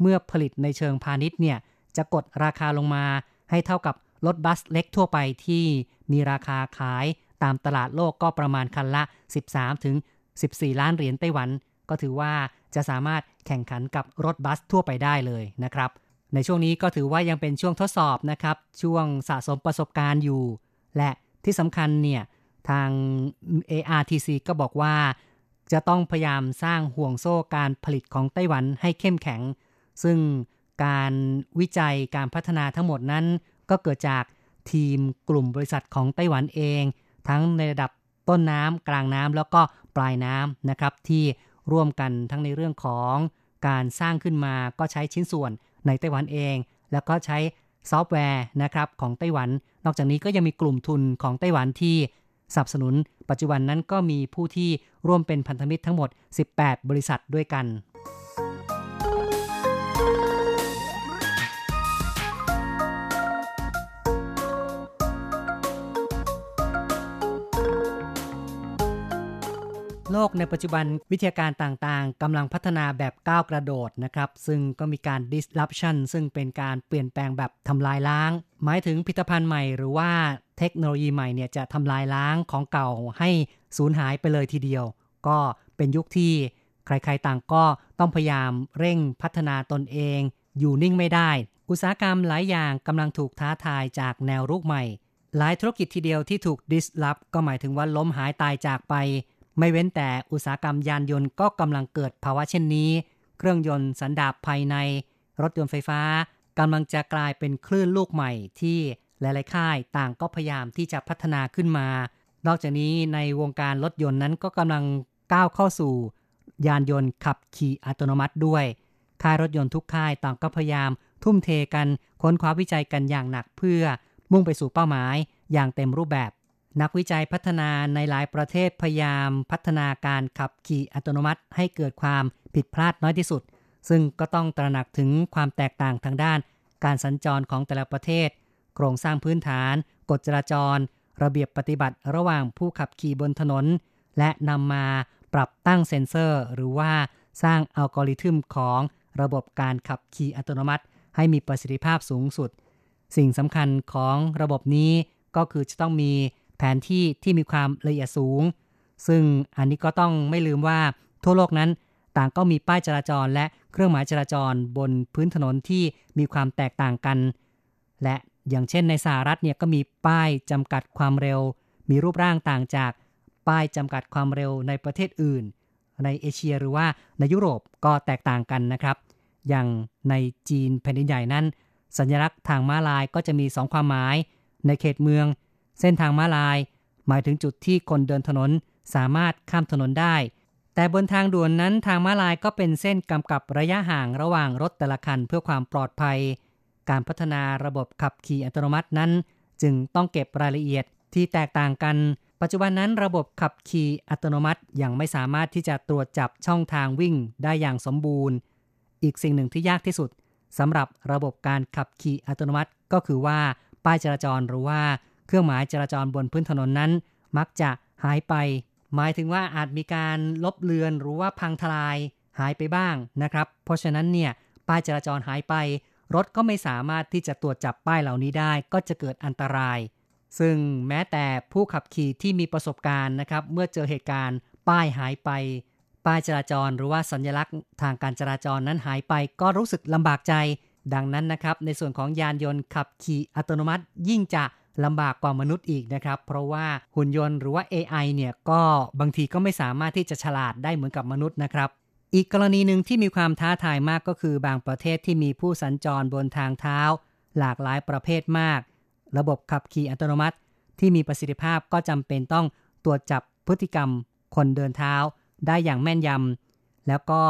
เมื่อผลิตในเชิงพาณิชย์เนี่ยจะกดราคาลงมาให้เท่ากับรถบัสเล็กทั่วไปที่มีราคาขายตามตลาดโลกก็ประมาณคันละ 13 ถึง 14 ล้านเหรียญไต้หวัน ก็ถือว่าจะสามารถแข่งขันกับรถบัสทั่วไปได้เลยนะครับ ในช่วงนี้ก็ถือว่ายังเป็นช่วงทดสอบนะครับ ช่วงสะสมประสบการณ์อยู่ และที่สำคัญเนี่ย ทาง ARTC ก็บอกว่า จะต้องพยายามสร้างห่วงโซ่การผลิตของไต้หวันให้เข้มแข็ง ซึ่งการวิจัยการพัฒนาทั้งหมดนั้น ก็เกิดจากทีมกลุ่มบริษัทของไต้หวันเอง ทั้งในระดับต้นน้ำกลางน้ำแล้วก็ปลายน้ำนะครับ ที่ร่วมกันทั้งในเรื่องของการสร้างขึ้นมาก็ใช้ชิ้นส่วนในไต้หวันเอง แล้วก็ใช้ซอฟต์แวร์นะครับของไต้หวัน นอกจากนี้ก็ยังมีกลุ่มทุนของไต้หวันที่สนับสนุน ปัจจุบันนั้นก็มีผู้ที่ร่วมเป็นพันธมิตรทั้งหมด 18 บริษัทด้วยกัน โลกในปัจจุบันวิทยาการต่างๆ กำลังพัฒนาแบบก้าวกระโดดนะครับ ซึ่งก็มีการ disruption ซึ่งเป็นการเปลี่ยนแปลงแบบทำลายล้าง หมายถึงผลิตภัณฑ์ใหม่หรือว่าเทคโนโลยีใหม่เนี่ยจะทำลายล้างของเก่าให้สูญหายไปเลยทีเดียว ก็เป็นยุคที่ใครๆต่างก็ต้องพยายามเร่งพัฒนาตนเอง อยู่นิ่งไม่ได้ อุตสาหกรรมหลายอย่างกำลังถูกท้าทายจากแนวรุกใหม่ หลายธุรกิจทีเดียวที่ถูก disrupt ก็หมายถึงว่าล้มหายตายจากไป ไม่เว้นแต่อุตสาหกรรมยานยนต์ก็กำลังเกิดภาวะเช่นนี้ เครื่องยนต์สันดาปภายใน รถยนต์ไฟฟ้ากำลังจะกลายเป็นคลื่นลูกใหม่ที่หลายๆค่ายต่างก็พยายามที่จะพัฒนาขึ้นมา นอกจากนี้ในวงการรถยนต์นั้นก็กำลังก้าวเข้าสู่ ยานยนต์ขับขี่อัตโนมัติด้วย ค่ายรถยนต์ทุกค่ายต่างก็พยายาม ทุ่มเทกันค้นคว้าวิจัยกันอย่างหนักเพื่อมุ่งไปสู่เป้าหมาย อย่างเต็มรูปแบบ นักวิจัยพัฒนาในหลายประเทศพยายามพัฒนาการขับขี่อัตโนมัติ ให้เกิดความผิดพลาดน้อยที่สุด ซึ่งก็ต้องตระหนักถึงความแตกต่างทางด้าน การสัญจรของแต่ละประเทศ โครงสร้างพื้นฐาน กฎจราจร ระเบียบปฏิบัติระหว่างผู้ขับขี่บนถนน และนำมาปรับตั้งเซ็นเซอร์ หรือว่าสร้างอัลกอริทึมของระบบการขับขี่อัตโนมัติ ให้มีประสิทธิภาพสูงสุด สิ่งสำคัญของระบบนี้ก็คือจะต้องมี แผนที่ที่มีความละเอียดสูง ซึ่งอันนี้ก็ต้องไม่ลืมว่าทั่วโลกนั้น ต่างก็มีป้ายจราจรและเครื่องหมายจราจรบนพื้นถนนที่มีความแตกต่างกัน และอย่างเช่นในสหรัฐเนี่ยก็มีป้ายจำกัดความเร็ว มีรูปร่างต่างจากป้ายจำกัดความเร็วในประเทศอื่น ในเอเชียหรือว่าในยุโรปก็แตกต่างกันนะครับ อย่างในจีนแผ่นดินใหญ่นั้น สัญลักษณ์ทางม้าลายก็จะมี 2 ความหมาย ในเขตเมือง เส้นทางม้าลาย หมายถึงจุดที่คนเดินถนนสามารถข้ามถนนได้ แต่บนทางด่วนนั้นทางม้าลายก็เป็นเส้นกำกับระยะห่างระหว่างรถแต่ละคันเพื่อความปลอดภัย การพัฒนาระบบขับขี่อัตโนมัตินั้น จึงต้องเก็บรายละเอียดที่แตกต่างกัน ปัจจุบันนั้นระบบขับขี่อัตโนมัติยังไม่สามารถที่จะตรวจจับช่องทางวิ่งได้อย่างสมบูรณ์ อีกสิ่งหนึ่งที่ยากที่สุดสำหรับระบบการขับขี่อัตโนมัติก็คือว่าป้ายจราจรหรือว่า เครื่องหมายจราจรบนพื้นถนนนั้น มักจะหายไป หมายถึงว่าอาจมีการลบเลือนหรือว่าพังทลายหายไปบ้างนะครับ เพราะฉะนั้นเนี่ยป้ายจราจรหายไป รถก็ไม่สามารถที่จะตรวจจับป้ายเหล่านี้ได้ ก็จะเกิดอันตราย ซึ่งแม้แต่ผู้ขับขี่ที่มีประสบการณ์นะครับ เมื่อเจอเหตุการณ์ป้ายหายไป ป้ายจราจรหรือว่าสัญลักษณ์ทางการจราจรนั้นหายไป ก็รู้สึกลำบากใจ ดังนั้นนะครับ ในส่วนของยานยนต์ขับขี่อัตโนมัติยิ่งจะ ลำบากกว่ามนุษย์อีกนะครับ เพราะว่าหุ่นยนต์หรือว่า AI เนี่ยก็บางทีก็ไม่สามารถที่จะฉลาดได้เหมือนกับมนุษย์นะครับ อีกกรณีหนึ่งที่มีความท้าทายมากก็คือบางประเทศที่มีผู้สัญจรบนทางเท้า หลากหลายประเภทมาก ระบบขับขี่อัตโนมัติ ที่มีประสิทธิภาพก็จำเป็นต้องตรวจจับพฤติกรรม คนเดินเท้า ได้อย่างแม่นยำแล้วก็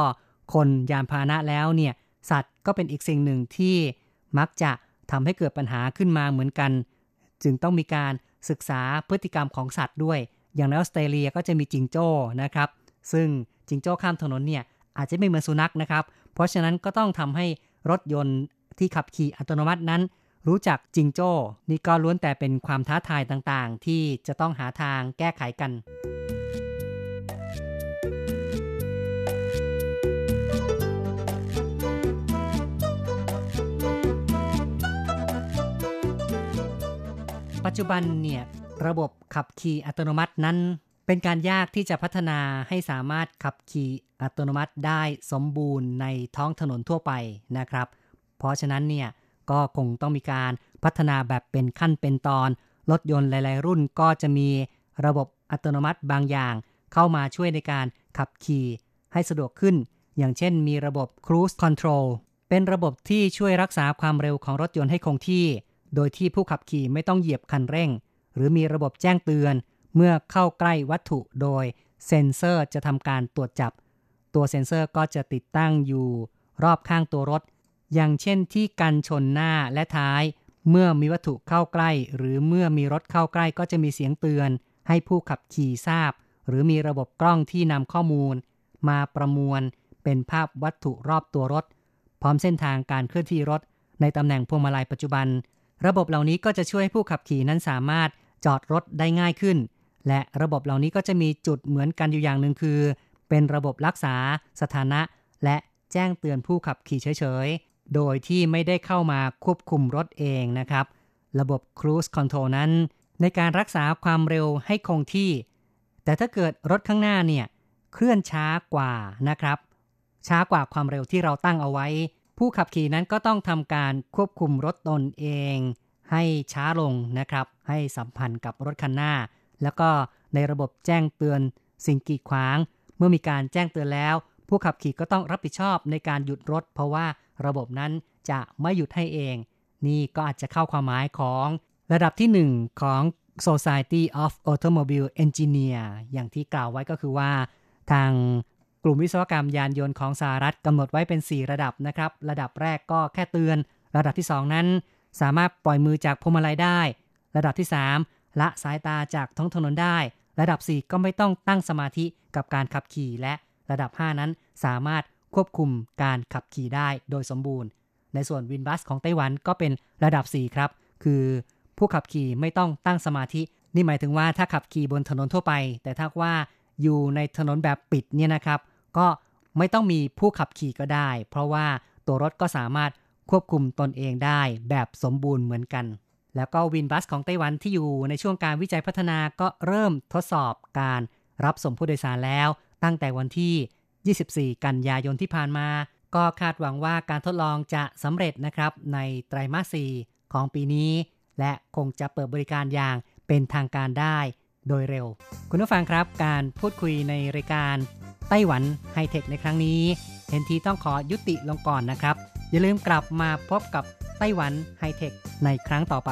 คนยานพาหนะแล้วเนี่ยสัตว์ก็เป็นอีกสิ่งหนึ่งที่มักจะทำให้เกิดปัญหาขึ้นมาเหมือนกัน จึงต้องมีการศึกษาพฤติกรรมของสัตว์ด้วย อย่างในออสเตรเลียก็จะมีจิงโจ้นะครับ ซึ่งจิงโจ้ข้ามถนนเนี่ยอาจจะไม่เหมือนสุนัขนะครับ เพราะฉะนั้นก็ต้องทำให้รถยนต์ที่ขับขี่อัตโนมัตินั้น รู้จักจิงโจ้ นี่ก็ล้วนแต่เป็นความท้าทายต่างๆ ที่จะต้องหาทางแก้ไขกัน ปัจจุบันเนี่ยระบบขับขี่อัตโนมัตินั้น เป็นการยากที่จะพัฒนาให้สามารถขับขี่อัตโนมัติได้สมบูรณ์ในท้องถนนทั่วไปนะครับ เพราะฉะนั้นเนี่ยก็คงต้องมีการพัฒนาแบบเป็นขั้นเป็นตอน รถยนต์หลาย ๆ รุ่นก็จะมีระบบอัตโนมัติบางอย่าง เข้ามาช่วยในการขับขี่ให้สะดวกขึ้น อย่างเช่นมีระบบ Cruise Control เป็นระบบที่ช่วยรักษาความเร็วของรถยนต์ให้คงที่ โดยที่ผู้ขับขี่ไม่ต้องเหยียบคันเร่ง หรือมีระบบแจ้งเตือน เมื่อเข้าใกล้วัตถุโดยเซ็นเซอร์จะทำการตรวจจับ ตัวเซ็นเซอร์ก็จะติดตั้งอยู่รอบข้างตัวรถ อย่างเช่นที่กันชนหน้าและท้าย เมื่อมีวัตถุเข้าใกล้ หรือเมื่อมีรถเข้าใกล้ก็จะมีเสียงเตือน ให้ผู้ขับขี่ทราบ หรือมีระบบกล้องที่นำข้อมูล มาประมวลเป็นภาพวัตถุรอบตัวรถ พร้อมเส้นทางการเคลื่อนที่รถ ในตำแหน่งพวงมาลัยปัจจุบัน ระบบเหล่านี้ก็จะช่วยให้ผู้ขับขี่นั้นสามารถจอดรถได้ง่ายขึ้น และระบบเหล่านี้ก็จะมีจุดเหมือนกันอยู่อย่างหนึ่งคือ เป็นระบบรักษาสถานะ และแจ้งเตือนผู้ขับขี่เฉยๆ โดยที่ไม่ได้เข้ามาควบคุมรถเองนะครับ ระบบ Cruise Control นั้น ในการรักษาความเร็วให้คงที่ แต่ถ้าเกิดรถข้างหน้าเนี่ยเคลื่อนช้ากว่านะครับ ช้ากว่าความเร็วที่เราตั้งเอาไว้ ผู้ขับขี่นั้นก็ต้องทำการควบคุมรถตนเอง ให้ช้าลงนะครับ ให้สัมพันธ์กับรถคันหน้า แล้วก็ในระบบแจ้งเตือนสิ่งกีดขวาง เมื่อมีการแจ้งเตือนแล้ว ผู้ขับขี่ก็ต้องรับผิดชอบในการหยุดรถ เพราะว่าระบบนั้นจะไม่หยุดให้เอง นี่ก็อาจจะเข้าความหมายของระดับที่ 1 ของ Society of Automobile Engineer อย่างที่กล่าวไว้ก็คือว่า ทาง กลุ่มวิศวกรรมยานยนต์ของสหรัฐกำหนดไว้เป็น 4 ระดับนะครับ ระดับแรกก็แค่เตือน ระดับที่ 2 นั้น สามารถปล่อยมือจากพวงมาลัยได้ ระดับที่ 3 ละสายตาจากท้องถนนได้ ระดับ 4 ก็ไม่ต้องตั้งสมาธิกับการขับขี่ และระดับ 5 นั้นสามารถควบคุมการขับขี่ได้โดยสมบูรณ์ ในส่วนวินบัสของไต้หวันก็เป็นระดับ 4 ครับ คือผู้ขับขี่ไม่ต้องตั้งสมาธิ นี่หมายถึงว่าถ้าขับขี่บนถนนทั่วไป แต่ถ้าว่าอยู่ในถนนแบบปิดเนี่ยนะครับ ก็ไม่ต้องมีผู้ขับขี่ก็ได้ เพราะว่าตัวรถก็สามารถควบคุมตนเองได้แบบสมบูรณ์เหมือนกัน แล้วก็วินบัสของไต้หวันที่อยู่ในช่วงการวิจัยพัฒนาก็เริ่มทดสอบการรับส่งผู้โดยสารแล้ว ตั้งแต่วันที่ 24 กันยายนที่ผ่านมา ก็คาดหวังว่าการทดลองจะสำเร็จนะครับในไตรมาส 4 ของปีนี้ และคงจะเปิดบริการอย่างเป็นทางการได้โดยเร็ว คุณผู้ฟังครับการพูดคุยในรายการ ไต้หวันไฮเทคในครั้งนี้เห็นทีต้องขอยุติลงก่อนนะครับ อย่าลืมกลับมาพบกับไต้หวันไฮเทคในครั้งต่อไป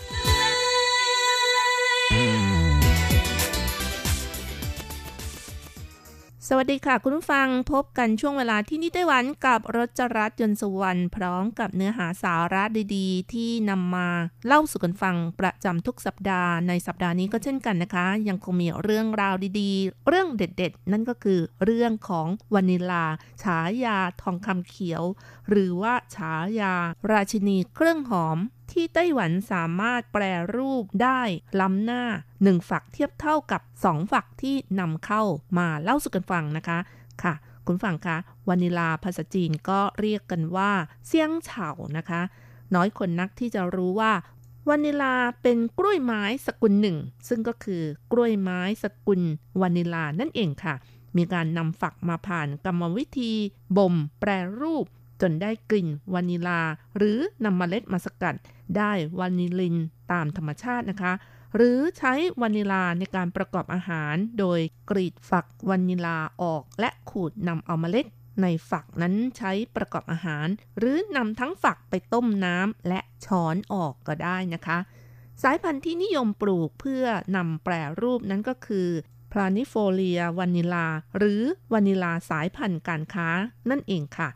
สวัสดีค่ะ คุณผู้ฟังพบกันช่วงเวลาที่นี่ไต้หวันกับรจรัสยนสุวรรณพร้อมกับเนื้อหาสาระดีๆ ที่นำมาเล่าสู่กันฟังประจำทุกสัปดาห์ในสัปดาห์นี้ก็เช่นกันนะคะ ยังคงมีเรื่องราวดีๆ เรื่องเด็ดๆ นั่นก็คือเรื่องของวานิลา ฉายาทองคำเขียว หรือว่าฉายา ราชินีเครื่องหอม ที่ไต้หวันสามารถแปรรูปได้ล้ำหน้า 1 ฝักเทียบเท่ากับ 2 ฝักที่นำเข้ามาเล่าสู่กันฟังนะคะค่ะ คุณฟังคะวานิลาภาษาจีนก็เรียกกันว่าเซียงเฉานะคะ น้อยคนนักที่จะรู้ว่าวานิลาเป็นกล้วยไม้สกุลหนึ่ง ซึ่งก็คือกล้วยไม้สกุลวานิลานั่นเองค่ะ มีการนำฝักมาผ่านกรรมวิธีบ่ม แปรรูป จนได้กลิ่นวานิลา หรือนำเมล็ดมาสกัด ได้ vanillin ตามธรรมชาตินะคะ หรือใช้วานิลาในการประกอบอาหาร โดยกรีดฝักวานิลาออก และขูดนำเอาเมล็ด ในฝักนั้นใช้ประกอบอาหาร หรือนำทั้งฝักไปต้มน้ำและช้อนออกก็ได้นะคะ สายพันธุ์ที่นิยมปลูกเพื่อนำแปรรูปนั้นก็คือ planifolia vanilla หรือวานิลาสายพันธุ์การค้านั่นเองค่ะ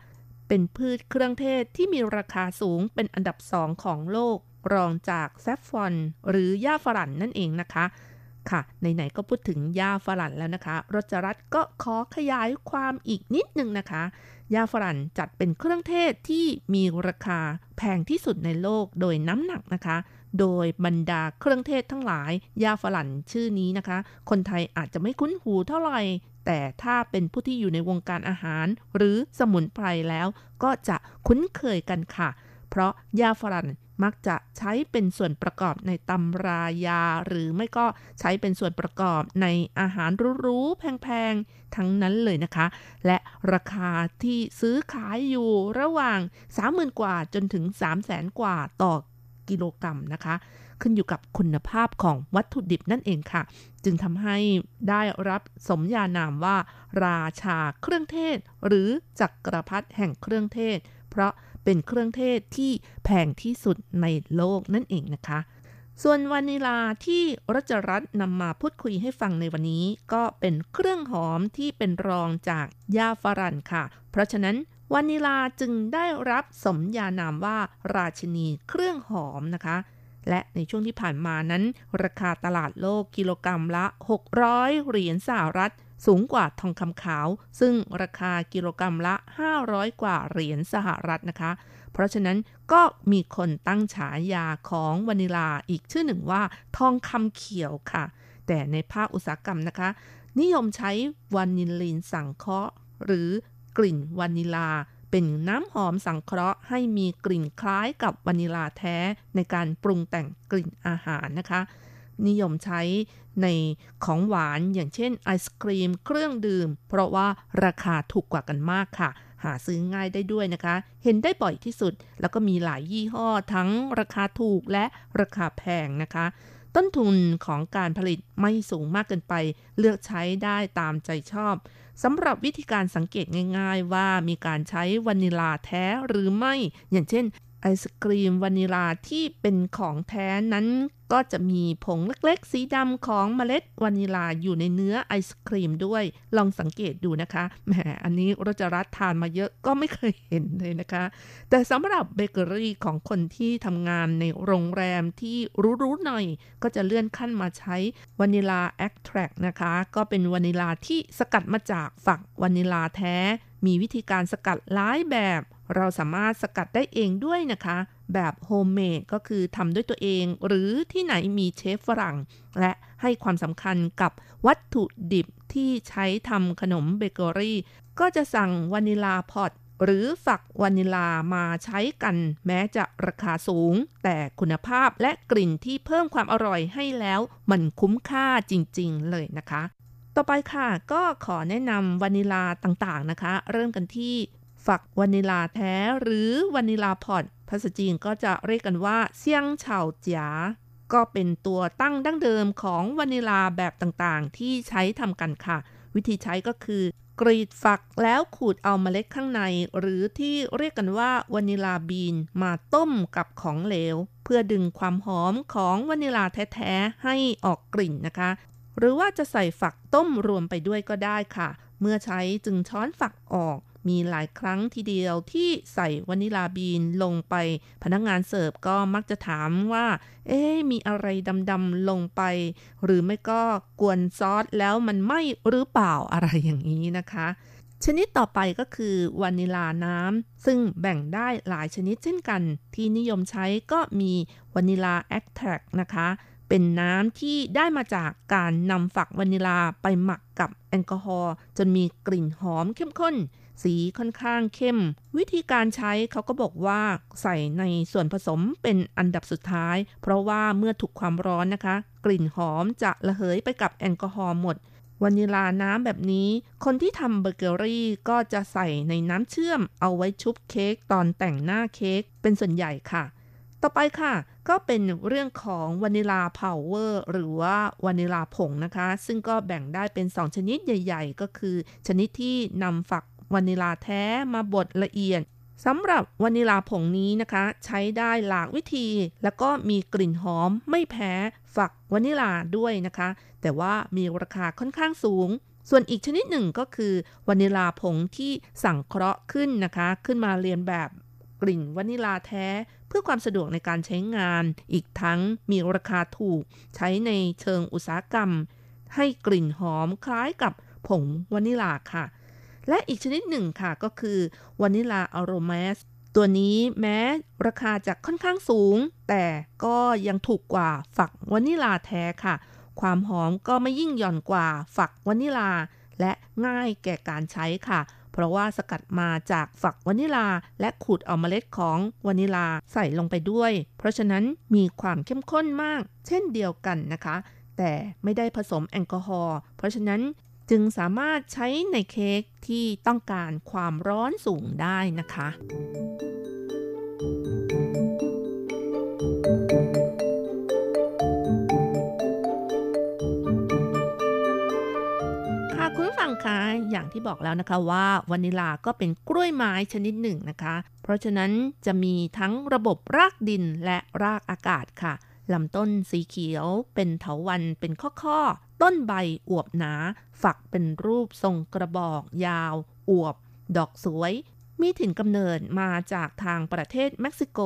เป็นพืชเครื่องเทศที่มีราคาสูงเป็นอันดับสองของโลก รองจากแซฟฟอน หรือย่าฝรั่นนั่นเองนะคะ ค่ะไหนๆก็พูดถึงย่าฝรั่นแล้วนะคะรจรัสก็ขอขยายความอีกนิดนึงนะคะย่าฝรั่นจัดเป็นเครื่องเทศที่มีราคาแพงที่สุดในโลกโดยน้ำหนักนะคะ โดยบรรดาเครื่องเทศทั้งหลายยาฝรั่นชื่อนี้นะคะ คนไทยอาจจะไม่คุ้นหูเท่าไหร่ แต่ถ้าเป็นผู้ที่อยู่ในวงการอาหาร หรือสมุนไพรแล้วก็จะคุ้นเคยกันค่ะ เพราะยาฝรั่นมักจะใช้เป็นส่วนประกอบในตำรายา หรือไม่ก็ใช้เป็นส่วนประกอบในอาหารรู้ๆแพงๆ ทั้งนั้นเลยนะคะ และราคาที่ซื้อขายอยู่ระหว่าง 30,000 กว่าจนถึง 300,000 กว่าต่อกิโลกรัมนะคะ ขึ้นอยู่กับคุณภาพของวัตถุดิบนั่นเองค่ะ จึงทำให้ได้รับสมญานามว่า ราชาเครื่องเทศ หรือจักรพรรดิแห่งเครื่องเทศ เพราะเป็นเครื่องเทศที่แพงที่สุดในโลกนั่นเองนะคะ ส่วนวานิลาที่รัชรัตน์นำมาพูดคุยให้ฟังในวันนี้ ก็เป็นเครื่องหอมที่เป็นรองจากยาฝรั่นค่ะ เพราะฉะนั้นวานิลาจึงได้รับสมญานามว่าราชินีเครื่องหอมนะคะ และในช่วงที่ผ่านมานั้น ราคาตลาดโลกกิโลกรรัมละ 600 เหรียญสหรัฐ สูงกว่าทองคำขาว ซึ่งราคากิโลกรรัมละ 500 กว่าเหรียญสหรัฐนะคะ เพราะฉะนั้นก็มีคนตั้งฉายาของวานิลาอีกชื่อหนึ่งว่า ทองคำเขียวค่ะ แต่ในภาคอุตสาหกรรมนะคะ นิยมใช้วานิลินสังเคราะห์หรือกลิ่นวานิลา เป็นน้ำหอมสังเคราะห์ให้มีกลิ่นคล้ายกับวานิลาแท้ในการปรุงแต่งกลิ่นอาหารนะคะ นิยมใช้ในของหวานอย่างเช่นไอศครีมเครื่องดื่ม เพราะว่าราคาถูกกว่ากันมากค่ะ หาซื้อง่ายได้ด้วยนะคะ เห็นได้บ่อยที่สุด แล้วก็มีหลายยี่ห้อทั้งราคาถูกและราคาแพงนะคะ ต้นทุนของการผลิตไม่สูงมากเกินไป เลือกใช้ได้ตามใจชอบสำหรับวิธีการสังเกตง่าย ๆ ว่ามีการใช้วานิลาแท้หรือไม่ อย่างเช่น ไอศกรีมวานิลาที่เป็นของแท้นั้นก็จะมีผงเล็กๆ สีดำของเมล็ดวานิลาอยู่ในเนื้อไอศกรีมด้วย ลองสังเกตดูนะคะแหมอันนี้รจรัสทานมาเยอะก็ไม่เคยเห็นเลยนะคะ แต่สำหรับเบเกอรี่ของคนที่ทำงานในโรงแรมที่รู้ๆหน่อย ก็จะเลื่อนขั้นมาใช้ vanilla extract นะคะ ก็เป็นวานิลาที่สกัดมาจากฝักวานิลาแท้ มีวิธีการสกัดหลายแบบ เราสามารถสกัดได้เองด้วยนะคะ แบบ homemade ก็คือทำด้วยตัวเอง หรือที่ไหนมีเชฟฝรั่ง และให้ความสำคัญกับวัตถุดิบที่ใช้ทำขนมเบเกอรี่ ก็จะสั่ง vanilla pod หรือฝักวานิลามาใช้กันแม้จะราคาสูง แต่คุณภาพและกลิ่นที่เพิ่มความอร่อยให้แล้ว มันคุ้มค่าจริง ๆ เลยนะคะ ต่อไปค่ะก็ขอแนะนำวานิลาต่างๆนะคะ เริ่มกันที่ฝักวานิลาแท้หรือวานิลาพอตภาษาจีนก็จะเรียกกันว่าเซียงเฉาจ๋าก็เป็นตัวตั้งดั้งเดิมของวานิลาแบบต่างๆ ที่ใช้ทำกันค่ะ วิธีใช้ก็คือกรีดฝักแล้วขูดเอาเมล็ดข้างใน หรือที่เรียกกันว่าวานิลาบีนมาต้มกับของเหลว เพื่อดึงความหอมของวานิลาแท้ ๆ ให้ออกกลิ่นนะคะ หรือว่าจะใส่ฝักต้มรวมไปด้วยก็ได้ค่ะ เมื่อใช้จึงช้อนฝักออก มีหลายครั้งทีเดียวที่ใส่วานิลาบีนลงไป พนักงานเสิร์ฟก็มักจะถามว่า เอ๊มีอะไรดำๆลงไป หรือไม่ก็กวนซอสแล้วมันไหมหรือเปล่าอะไรอย่างนี้นะคะชนิดต่อไปก็คือวานิลาน้ำ ซึ่งแบ่งได้หลายชนิดเช่นกัน ที่นิยมใช้ก็มี vanilla extract นะคะ เป็นน้ำที่ได้มาจากการนำฝักวานิลาไปหมักกับแอลกอฮอล์จนมีกลิ่นหอมเข้มข้น สีค่อนข้างเข้ม วิธีการใช้เขาก็บอกว่าใส่ในส่วนผสมเป็นอันดับสุดท้าย เพราะว่าเมื่อถูกความร้อนนะคะ กลิ่นหอมจะระเหยไปกับแอลกอฮอล์หมดวานิลาน้ำแบบนี้ คนที่ทำเบเกอรี่ก็จะใส่ในน้ำเชื่อมเอาไว้ชุบเค้กตอนแต่งหน้าเค้กเป็นส่วนใหญ่ค่ะ ต่อไปค่ะ ก็เป็นเรื่องของ vanilla powder หรือว่าวานิลาผงนะคะ ซึ่งก็แบ่งได้เป็น 2 ชนิดใหญ่ ๆ ก็คือ ชนิดที่นำฝักวานิลาแท้มาบดละเอียดสำหรับวานิลาผงนี้นะคะ ใช้ได้หลากวิธี แล้วก็มีกลิ่นหอมไม่แพ้ฝักวานิลาด้วยนะคะ แต่ว่ามีราคาค่อนข้างสูง ส่วนอีกชนิดหนึ่งก็คือวานิลาผงที่สังเคราะห์ขึ้นนะคะ ขึ้นมาเลียนแบบ ลิ่นวานิลาแท้ เพื่อความสะดวกในการใช้งาน อีกทั้งมีราคาถูก ใช้ในเชิงอุตสาหกรรม ให้กลิ่นหอมคล้ายกับผงวานิลาค่ะ และอีกชนิดหนึ่งค่ะก็คือวานิลาอโรมาสตัวนี้แม้ราคาจะค่อนข้างสูง แต่ก็ยังถูกกว่าฝักวานิลาแท้ค่ะ ความหอมก็ไม่ยิ่งหย่อนกว่าฝักวานิลา และง่ายแก่การใช้ค่ะ เพราะว่าสกัดมาจากฝักวานิลา และขูดเอาเมล็ดของวานิลาใส่ลงไปด้วย เพราะฉะนั้นมีความเข้มข้นมาก เช่นเดียวกันนะคะ แต่ไม่ได้ผสมแอลกอฮอล์เพราะฉะนั้นจึงสามารถใช้ในเค้กที่ต้องการความร้อนสูงได้นะคะค่ะ คุณผู้ฟังคะ อย่างที่บอกแล้วนะคะว่าวานิลาก็เป็นกล้วยไม้ชนิดหนึ่งนะคะ เพราะฉะนั้นจะมีทั้งระบบรากดินและรากอากาศค่ะลำต้นสีเขียวเป็นเถาวันเป็นข้อๆ ต้นใบอวบหนา ฝักเป็นรูปทรงกระบอก ยาว อวบ ดอกสวย มีถิ่นกำเนิดมาจากทางประเทศเม็กซิโก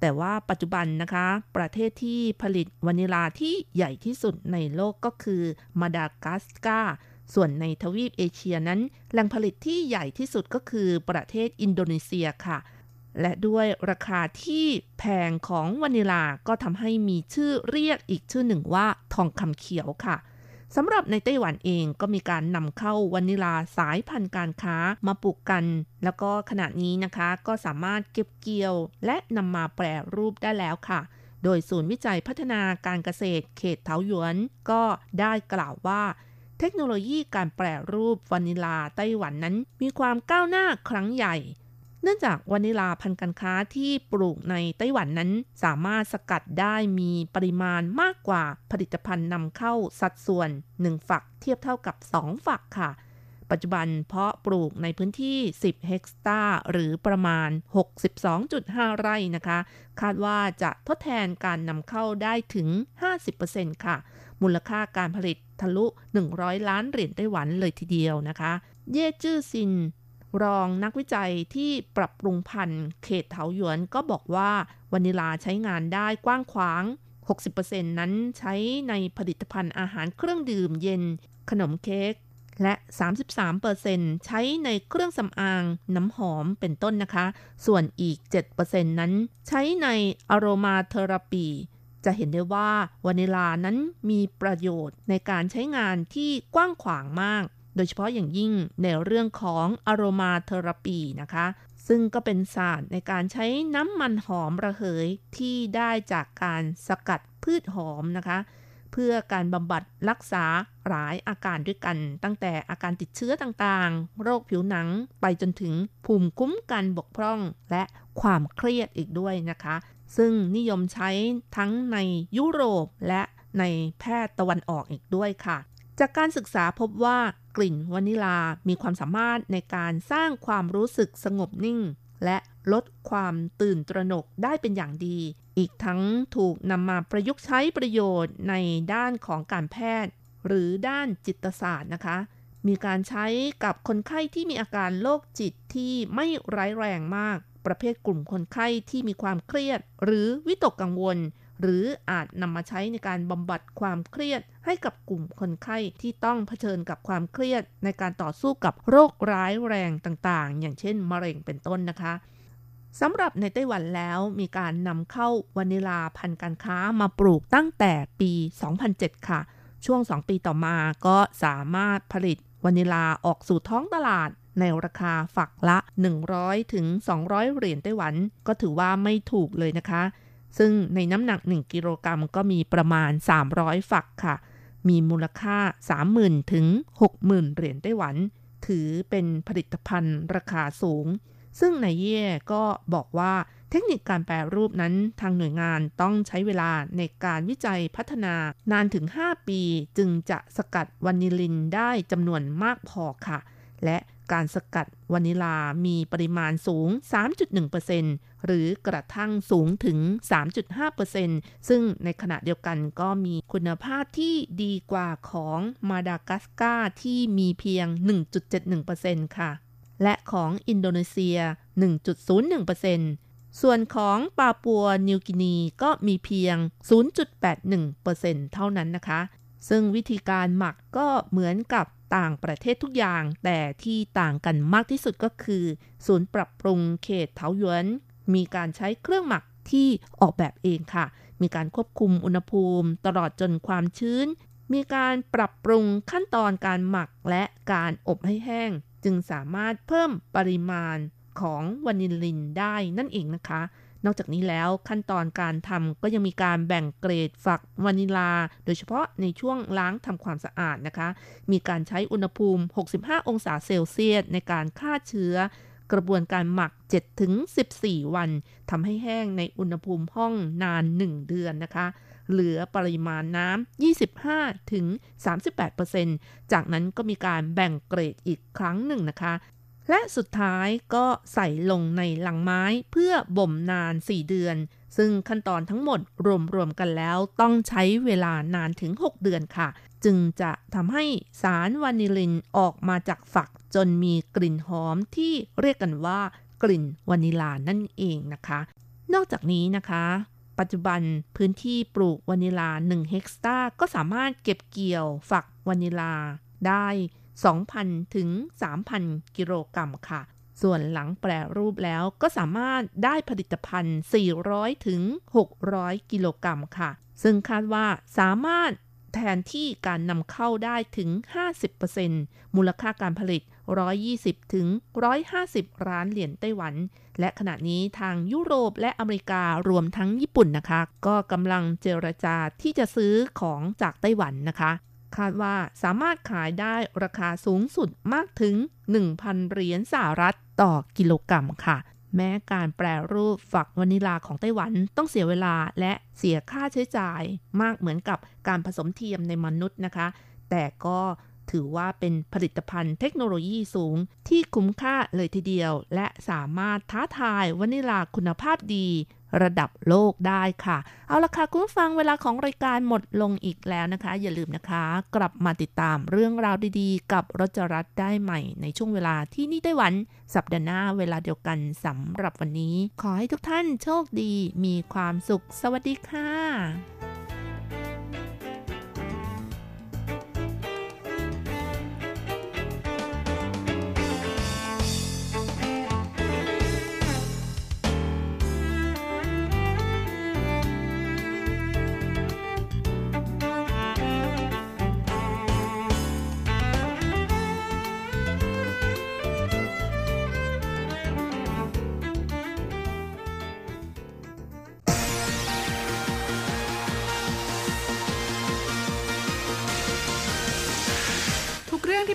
แต่ว่าปัจจุบันนะคะ ประเทศที่ผลิตวานิลาที่ใหญ่ที่สุดในโลกก็คือมาดากัสการ์ ส่วนในทวีปเอเชียนั้น แหล่งผลิตที่ใหญ่ที่สุดก็คือประเทศอินโดนีเซียค่ะ และด้วยราคาที่แพงของวานิลาก็ทำให้มีชื่อเรียกอีกชื่อหนึ่งว่าทองคำเขียวค่ะสำหรับในไต้หวันเองก็มีการนำเข้าวานิลาสายพันธุ์การค้ามาปลูกกัน แล้วก็ขณะนี้นะคะก็สามารถเก็บเกี่ยว และนำมาแปรรูปได้แล้วค่ะ โดยศูนย์วิจัยพัฒนาการเกษตรเขตเทาหยวน ก็ได้กล่าวว่า เทคโนโลยีการแปรรูปวานิลาไต้หวันนั้น มีความก้าวหน้าครั้งใหญ่ เนื่องจากวานิลาพันธุ์การค้าที่ปลูกในไต้หวันนั้น สามารถสกัดได้มีปริมาณมากกว่าผลิตภัณฑ์นำเข้าสัดส่วน 1 ฝักเทียบเท่ากับ 2 ฝักค่ะ ปัจจุบันเพาะปลูกในพื้นที่ 10 เฮกตาร์หรือประมาณ 62.5 ไร่นะคะ คาดว่าจะทดแทนการนำเข้าได้ถึง 50%ค่ะ มูลค่าการผลิตทะลุ 100 ล้านเหรียญไต้หวันเลยทีเดียวนะคะ เย่จื้อซิน รองนักวิจัยที่ปรับปรุงพันธุ์เขตเถาหยวนก็บอกว่าวานิลาใช้งานได้กว้างขวาง 60%นั้นใช้ในผลิตภัณฑ์อาหารเครื่องดื่มเย็น ขนมเค้กและ 33%ใช้ในเครื่องสำอาง น้ำหอมเป็นต้นนะคะ ส่วนอีก 7%นั้นใช้ในอโรมาเทอราปี จะเห็นได้ว่าวานิลานั้นมีประโยชน์ในการใช้งานที่กว้างขวางมาก โดยเฉพาะอย่างยิ่งในเรื่องของอโรมาเทอราปีนะคะ ซึ่งก็เป็นศาสตร์ในการใช้น้ำมันหอมระเหยที่ได้จากการสกัดพืชหอมนะคะ เพื่อการบำบัดรักษาหลายอาการด้วยกัน ตั้งแต่อาการติดเชื้อต่างๆ โรคผิวหนังไปจนถึงภูมิคุ้มกันบกพร่องและความเครียดอีกด้วยนะคะ ซึ่งนิยมใช้ทั้งในยุโรปและในแพทย์ตะวันออกอีกด้วยค่ะ จากการศึกษาพบว่ากลิ่นวานิลามีความสามารถในการสร้างความรู้สึกสงบนิ่ง และลดความตื่นตระหนกได้เป็นอย่างดี อีกทั้งถูกนำมาประยุกต์ใช้ประโยชน์ในด้านของการแพทย์ หรือด้านจิตศาสตร์นะคะ มีการใช้กับคนไข้ที่มีอาการโรคจิตที่ไม่ร้ายแรงมาก ประเภทกลุ่มคนไข้ที่มีความเครียด หรือวิตกกังวล หรืออาจนำมาใช้ในการบำบัดความเครียด ให้กับกลุ่มคนไข้ที่ต้องเผชิญกับความเครียด ในการต่อสู้กับโรคร้ายแรงต่างๆ อย่างเช่น มะเร็งเป็นต้นนะคะสำหรับในไต้หวันแล้วมีการนำเข้าวานิลาพันธุ์การค้ามาปลูกตั้งแต่ปี 2007 ค่ะ ช่วง 2 ปีต่อมาก็สามารถผลิตวานิลาออกสู่ท้องตลาด ในราคาฝักละ 100ถึง200 เหรียญไต้หวัน ก็ถือว่าไม่ถูกเลยนะคะ ซึ่งในน้ำหนัก 1 กิโลกรัมก็มีประมาณ 300 ฝักค่ะ มีมูลค่า 30,000 ถึง 60,000 เหรียญไต้หวัน ถือเป็นผลิตภัณฑ์ราคาสูง ซึ่งนายเย่ก็บอกว่าเทคนิคการแปรรูปนั้นทางหน่วยงานต้องใช้เวลาในการวิจัยพัฒนานานถึง 5 ปี จึงจะสกัดวานิลินได้จำนวนมากพอค่ะ และ การสกัดวานิลามีปริมาณสูง 3.1%หรือกระทั่งสูงถึง 3.5%ซึ่งในขณะเดียวกันก็มีคุณภาพที่ดีกว่าของมาดากัสการ์ที่มีเพียง 1.71%ค่ะ และของอินโดนีเซีย 1.01%ส่วนของปาปัวนิวกินีก็มีเพียง 0.81%เท่านั้นนะคะ ซึ่งวิธีการหมักก็เหมือนกับ ต่างประเทศทุกอย่าง แต่ที่ต่างกันมากที่สุดก็คือ ศูนย์ปรับปรุงเขตเถาหยวน มีการใช้เครื่องหมักที่ออกแบบเองค่ะ มีการควบคุมอุณหภูมิ ตลอดจนความชื้น มีการปรับปรุงขั้นตอนการหมักและการอบให้แห้ง จึงสามารถเพิ่มปริมาณของวานิลินได้นั่นเองนะคะ นอกจากนี้แล้วขั้นตอนการทำก็ยังมีการแบ่งเกรดฝักวานิลา โดยเฉพาะในช่วงล้างทำความสะอาดนะคะ มีการใช้อุณหภูมิ 65 องศาเซลเซียสในการฆ่าเชื้อกระบวนการหมัก 7-14 วันทำให้แห้งในอุณหภูมิห้องนาน 1 เดือนนะคะ เหลือปริมาณน้ำ 25ถึง38%จากนั้นก็มีการแบ่งเกรดอีกครั้งหนึ่งนะคะ และสุดท้ายก็ใส่ลงในหลังไม้เพื่อบ่มนาน 4 เดือน ซึ่งขั้นตอนทั้งหมดรวมๆกันแล้วต้องใช้เวลานานถึง 6 เดือนค่ะ จึงจะทำให้สารวานิลินออกมาจากฝักจนมีกลิ่นหอมที่เรียกกันว่ากลิ่นวานิลานั่นเองนะคะ นอกจากนี้นะคะ ปัจจุบันพื้นที่ปลูกวานิลา 1 เฮกตาร์ก็สามารถเก็บเกี่ยวฝักวานิลาได้ 2,000 ถึง 3,000 กิโลกรัมค่ะ ส่วนหลังแปรรูปแล้วก็สามารถได้ผลิตภัณฑ์ 400 ถึง 600 กิโลกรัมค่ะ ซึ่งคาดว่าสามารถแทนที่การนำเข้าได้ถึง 50%มูลค่าการผลิต 120 ถึง 150 ล้านเหรียญไต้หวัน และขณะนี้ทางยุโรปและอเมริการวมทั้งญี่ปุ่นนะคะ ก็กำลังเจรจาที่จะซื้อของจากไต้หวันนะคะ คาดว่าสามารถขายได้ราคาสูงสุดมากถึง 1,000 เหรียญสหรัฐต่อกิโลกรัมค่ะ แม้การแปรรูปฝักวานิลาของไต้หวันต้องเสียเวลาและเสียค่าใช้จ่ายมากเหมือนกับการผสมเทียมในมนุษย์นะคะ แต่ก็ถือว่าเป็นผลิตภัณฑ์เทคโนโลยีสูงที่คุ้มค่าเลยทีเดียว และสามารถท้าทายวานิลาคุณภาพดี ระดับโลกได้ค่ะ เอาละค่ะ คุณฟังเวลาของรายการหมดลงอีกแล้วนะคะ อย่าลืมนะคะ กลับมาติดตามเรื่องราวดีๆ กับรจรัสได้ใหม่ ในช่วงเวลาที่นี่ไต้หวัน สัปดาห์หน้าเวลาเดียวกันสำหรับวันนี้ ขอให้ทุกท่านโชคดี มีความสุข สวัสดีค่ะ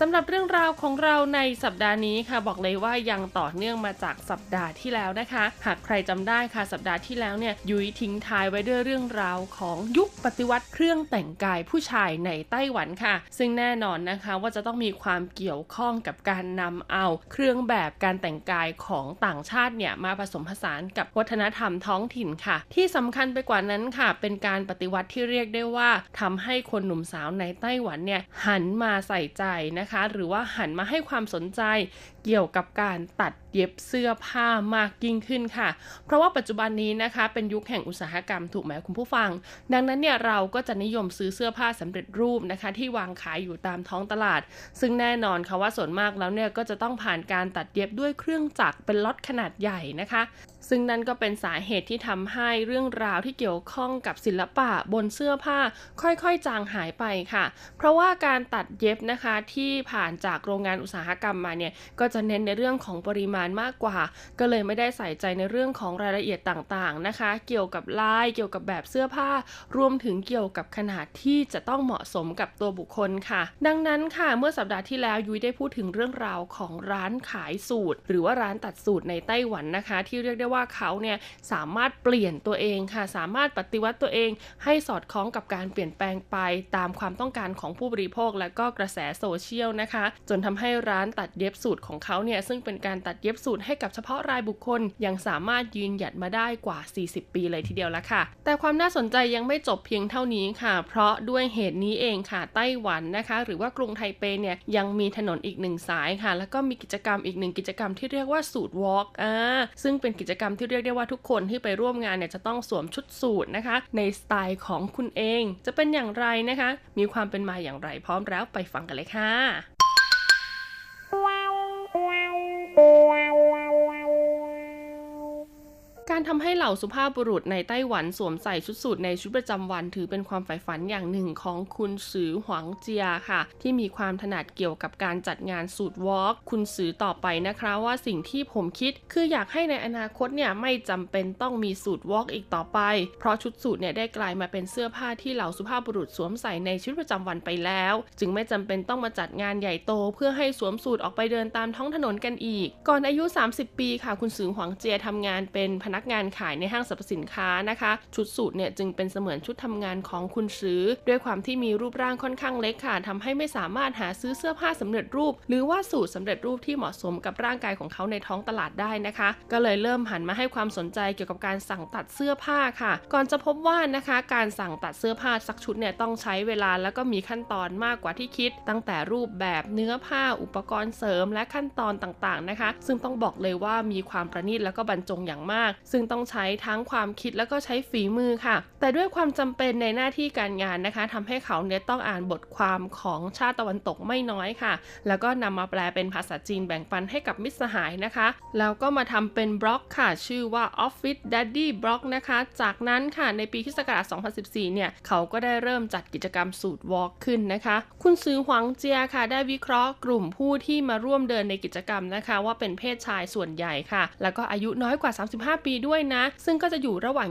สำหรับเรื่องราวของเราในสัปดาห์นี้ค่ะ บอกเลยว่ายังต่อเนื่องมาจากสัปดาห์ที่แล้วนะคะ หากใครจำได้ค่ะสัปดาห์ที่แล้วเนี่ยยุ้ยทิ้งท้ายไว้ด้วยเรื่องราวของยุคปฏิวัติเครื่องแต่งกายผู้ชายในไต้หวันค่ะ ซึ่งแน่นอนนะคะว่าจะต้องมีความเกี่ยวข้องกับการนำเอาเครื่องแบบการแต่งกายของต่างชาติเนี่ยมาผสมผสานกับวัฒนธรรมท้องถิ่นค่ะ ที่สำคัญไปกว่านั้นค่ะ เป็นการปฏิวัติที่เรียกได้ว่าทำให้คนหนุ่มสาวในไต้หวันเนี่ยหันมาใส่ใจนะคะ หรือว่าหันมาให้ความสนใจ เกี่ยวกับการตัดเย็บเสื้อผ้ามากยิ่งขึ้นค่ะ เพราะว่าปัจจุบันนี้นะคะ เป็นยุคแห่งอุตสาหกรรมถูกไหมคุณผู้ฟัง ดังนั้นเนี่ยเราก็จะนิยมซื้อเสื้อผ้าสำเร็จรูปนะคะ ที่วางขายอยู่ตามท้องตลาด ซึ่งแน่นอนค่ะว่าส่วนมากแล้วเนี่ยก็จะต้องผ่านการตัดเย็บด้วยเครื่องจักรเป็นล็อตขนาดใหญ่นะคะ ซึ่งนั่นก็เป็นสาเหตุที่ทำให้เรื่องราวที่เกี่ยวข้องกับศิลปะบนเสื้อผ้า ค่อยๆ จางหายไปค่ะ เพราะว่าการตัดเย็บนะคะที่ผ่านจากโรงงานอุตสาหกรรมมาเนี่ยก็จะจะเน้นในเรื่องของปริมาณมากกว่า ก็เลยไม่ได้ใส่ใจในเรื่องของรายละเอียดต่างๆนะคะ เกี่ยวกับลายเกี่ยวกับแบบเสื้อผ้า รวมถึงเกี่ยวกับขนาดที่จะต้องเหมาะสมกับตัวบุคคลค่ะ ดังนั้นค่ะเมื่อสัปดาห์ที่แล้วยุ้ยได้พูดถึงเรื่องราวของร้านขายสูตร หรือว่าร้านตัดสูตรในไต้หวันนะคะ ที่เรียกได้ว่าเขาเนี่ยสามารถเปลี่ยนตัวเองค่ะ สามารถปฏิวัติตัวเองให้สอดคล้องกับการเปลี่ยนแปลงไปตามความต้องการของผู้บริโภคและก็กระแสโซเชียลนะคะ จนทำให้ร้านตัดเย็บสูตรของเขาเนี่ยซึ่งเป็นการตัดเย็บสูตรให้กับเฉพาะรายบุคคล ยังสามารถยืนหยัดมาได้กว่า 40 ปีเลยทีเดียวละค่ะ แต่ความน่าสนใจยังไม่จบเพียงเท่านี้ค่ะ เพราะด้วยเหตุนี้เองค่ะไต้หวันนะคะ หรือว่ากรุงไทเปเนี่ยยังมีถนนอีกหนึ่งสายค่ะ แล้วก็มีกิจกรรมอีกหนึ่งกิจกรรมที่เรียกว่าสูตรวอล์กอ่าซึ่งเป็นกิจกรรมที่เรียกได้ว่าทุกคนที่ไปร่วมงานเนี่ยจะต้องสวมชุดสูทนะคะ ในสไตล์ของคุณเอง จะเป็นอย่างไรนะคะ มีความเป็นมาอย่างไรพร้อมแล้วไปฟังกันเลยค่ะ Música การทำให้เหล่าสุภาพบุรุษในไต้หวันสวมใส่ชุดสูทในชุดประจำวันถือเป็นความใฝ่ฝันอย่างหนึ่งของคุณซือหวังเจียค่ะ ที่มีความถนัดเกี่ยวกับการจัดงานสูตรวอล์กคุณซือต่อไปนะคะว่าสิ่งที่ผมคิด คืออยากให้ในอนาคตเนี่ยไม่จำเป็นต้องมีสูตรวอล์กอีกต่อไป เพราะชุดสูทเนี่ยได้กลายมาเป็นเสื้อผ้าที่เหล่าสุภาพบุรุษสวมใส่ในชีวิตประจำวันไปแล้ว จึงไม่จำเป็นต้องมาจัดงานใหญ่โต เพื่อให้สวมสูทออกไปเดินตามท้องถนนกันอีก ก่อนอายุ 30 ปีค่ะ คุณซือหวังเจียทำงานเป็นพนักงานขายในห้างสรรพสินค้านะคะ ชุดสูทเนี่ยจึงเป็นเสมือนชุดทำงานของคุณซื้อ ด้วยความที่มีรูปร่างค่อนข้างเล็กค่ะทำให้ไม่สามารถหาซื้อเสื้อผ้าสำเร็จรูป หรือว่าสูตรสำเร็จรูปที่เหมาะสมกับร่างกายของเขาในท้องตลาดได้นะคะ ก็เลยเริ่มหันมาให้ความสนใจเกี่ยวกับการสั่งตัดเสื้อผ้าค่ะ ก่อนจะพบว่านะคะการสั่งตัดเสื้อผ้าสักชุดเนี่ยต้องใช้เวลาแล้วก็มีขั้นตอนมากกว่าที่คิด ตั้งแต่รูปแบบเนื้อผ้าอุปกรณ์เสริมและขั้นตอนต่างๆนะคะ ซึ่งต้องบอกเลยว่ามีความประณีตแล้วก็บรรจงอย่างมากซึ่งต้องใช้ทั้งความคิดแล้วก็ใช้ฝีมือค่ะ แต่ด้วยความจำเป็นในหน้าที่การงานนะคะทำให้เขาเนี่ยต้องอ่านบทความของชาติตะวันตกไม่น้อยค่ะ แล้วก็นำมาแปลเป็นภาษาจีนแบ่งปันให้กับมิตรสหายนะคะ แล้วก็มาทำเป็นบล็อกค่ะ ชื่อว่า Office Daddy Blog นะคะ จากนั้นค่ะในปีคศ2014 เนี่ย เขาก็ได้เริ่มจัดกิจกรรมสูตรวอล์กขึ้นนะคะ คุณซื้อหวังเจียค่ะ ได้วิเคราะห์กลุ่มผู้ที่มาร่วมเดินในกิจกรรมนะคะ ว่าเป็นเพศชายส่วนใหญ่ค่ะ แล้วก็อายุน้อยกว่า 35 ปีด้วยนะ ซึ่งก็จะอยู่ระหว่าง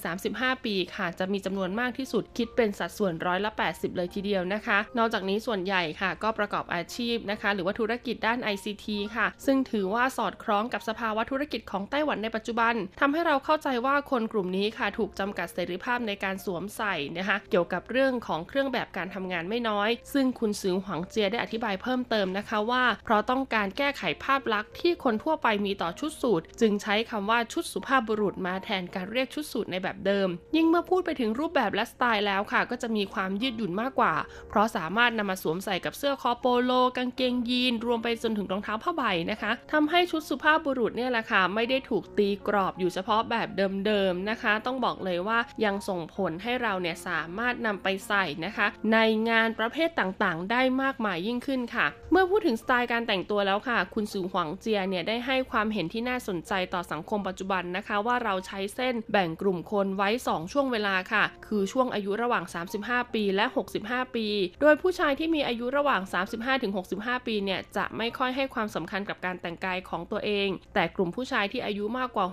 20-35 ปีค่ะ จะมีจำนวนมากที่สุดคิดเป็นสัดส่วนร้อยละ 80 เลยทีเดียวนะคะ นอกจากนี้ส่วนใหญ่ค่ะ ก็ประกอบอาชีพนะคะ หรือว่าธุรกิจด้าน ICT ค่ะ ซึ่งถือว่าสอดคล้องกับสภาวะธุรกิจของไต้หวันในปัจจุบันทำให้เราเข้าใจว่าคนกลุ่มนี้ค่ะ ถูกจำกัดเสรีภาพในการสวมใส่นะคะ เกี่ยวกับเรื่องของเครื่องแบบการทำงานไม่น้อย ซึ่งคุณซือหวังเจียได้อธิบายเพิ่มเติมนะคะว่า เพราะต้องการแก้ไขภาพลักษณ์ที่คนทั่วไปมีต่อชุดสูทจึงใช้คำว่าชุดสุภาพบุรุษมาแทนการเรียกชุดสูทในแบบเดิม ยิ่งเมื่อพูดไปถึงรูปแบบและสไตล์แล้วค่ะ ก็จะมีความยืดหยุ่นมากกว่า เพราะสามารถนำมาสวมใส่กับเสื้อคอโปโล กางเกงยีน รวมไปจนถึงรองเท้าผ้าใบนะคะทำให้ชุดสุภาพบุรุษเนี่ยแหละค่ะไม่ได้ถูกตีกรอบอยู่เฉพาะแบบเดิมๆนะคะ ต้องบอกเลยว่ายังส่งผลให้เราเนี่ยสามารถนำไปใส่นะคะ ในงานประเภทต่างๆ ได้มากมายยิ่งขึ้นค่ะ เมื่อพูดถึงสไตล์การแต่งตัวแล้วค่ะ คุณสือหวังเจียเนี่ยได้ให้ความเห็นที่น่าสนใจต่อสังคมปัจจุบันนะคะว่าเราใช้เส้นแบ่งกลุ่มคนไว้ 2 ช่วงเวลาค่ะ คือช่วงอายุระหว่าง 35 ปีและ 65 ปี โดยผู้ชายที่มีอายุระหว่าง 35-65 ปีเนี่ยจะไม่ค่อยให้ความสำคัญกับการแต่งกายของตัวเอง แต่กลุ่มผู้ชายที่อายุมากกว่า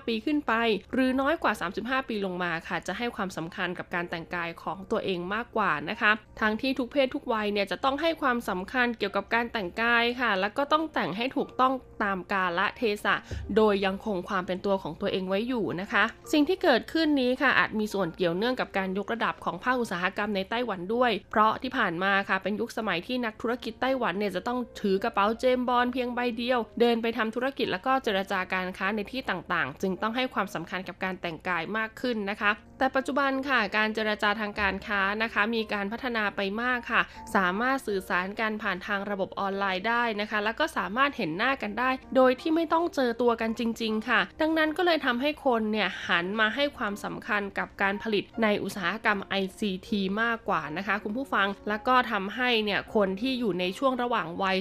65 ปีขึ้นไป หรือน้อยกว่า 35 ปีลงมาค่ะ จะให้ความสำคัญกับการแต่งกายของตัวเองมากกว่านะคะทั้งที่ทุกเพศทุกวัยเนี่ยจะต้องให้ความสำคัญเกี่ยวกับการแต่งกายค่ะ แล้วก็ต้องแต่งให้ถูกต้องตามกาลเทศะ โดยยังคงความเป็นตัวของตัวเองไว้อยู่นะคะ สิ่งที่เกิดขึ้นนี้ค่ะอาจมีส่วนเกี่ยวเนื่องกับการยกระดับของภาคอุตสาหกรรมในไต้หวันด้วย เพราะที่ผ่านมาค่ะเป็นยุคสมัยที่นักธุรกิจไต้หวันเนี่ยจะต้องถือกระเป๋าเจมบอลเพียงใบเดียว เดินไปทำธุรกิจแล้วก็เจรจาการค้าในที่ต่างๆ จึงต้องให้ความสำคัญกับการแต่งกายมากขึ้นนะคะ แต่ปัจจุบันค่ะการเจรจาทางการค้านะคะ มีการพัฒนาไปมากค่ะ สามารถสื่อสารกันผ่านทางระบบออนไลน์ได้นะคะ แล้วก็สามารถเห็นหน้ากันได้ โดยที่ไม่ต้องเจอตัวกันจริง ๆ ค่ะ ดังนั้นก็เลยทำให้คนเนี่ยหันมาให้ความสำคัญกับการผลิตในอุตสาหกรรม ICT มากกว่านะคะคุณผู้ฟัง แล้วก็ทำให้เนี่ยคนที่อยู่ในช่วงระหว่างวัย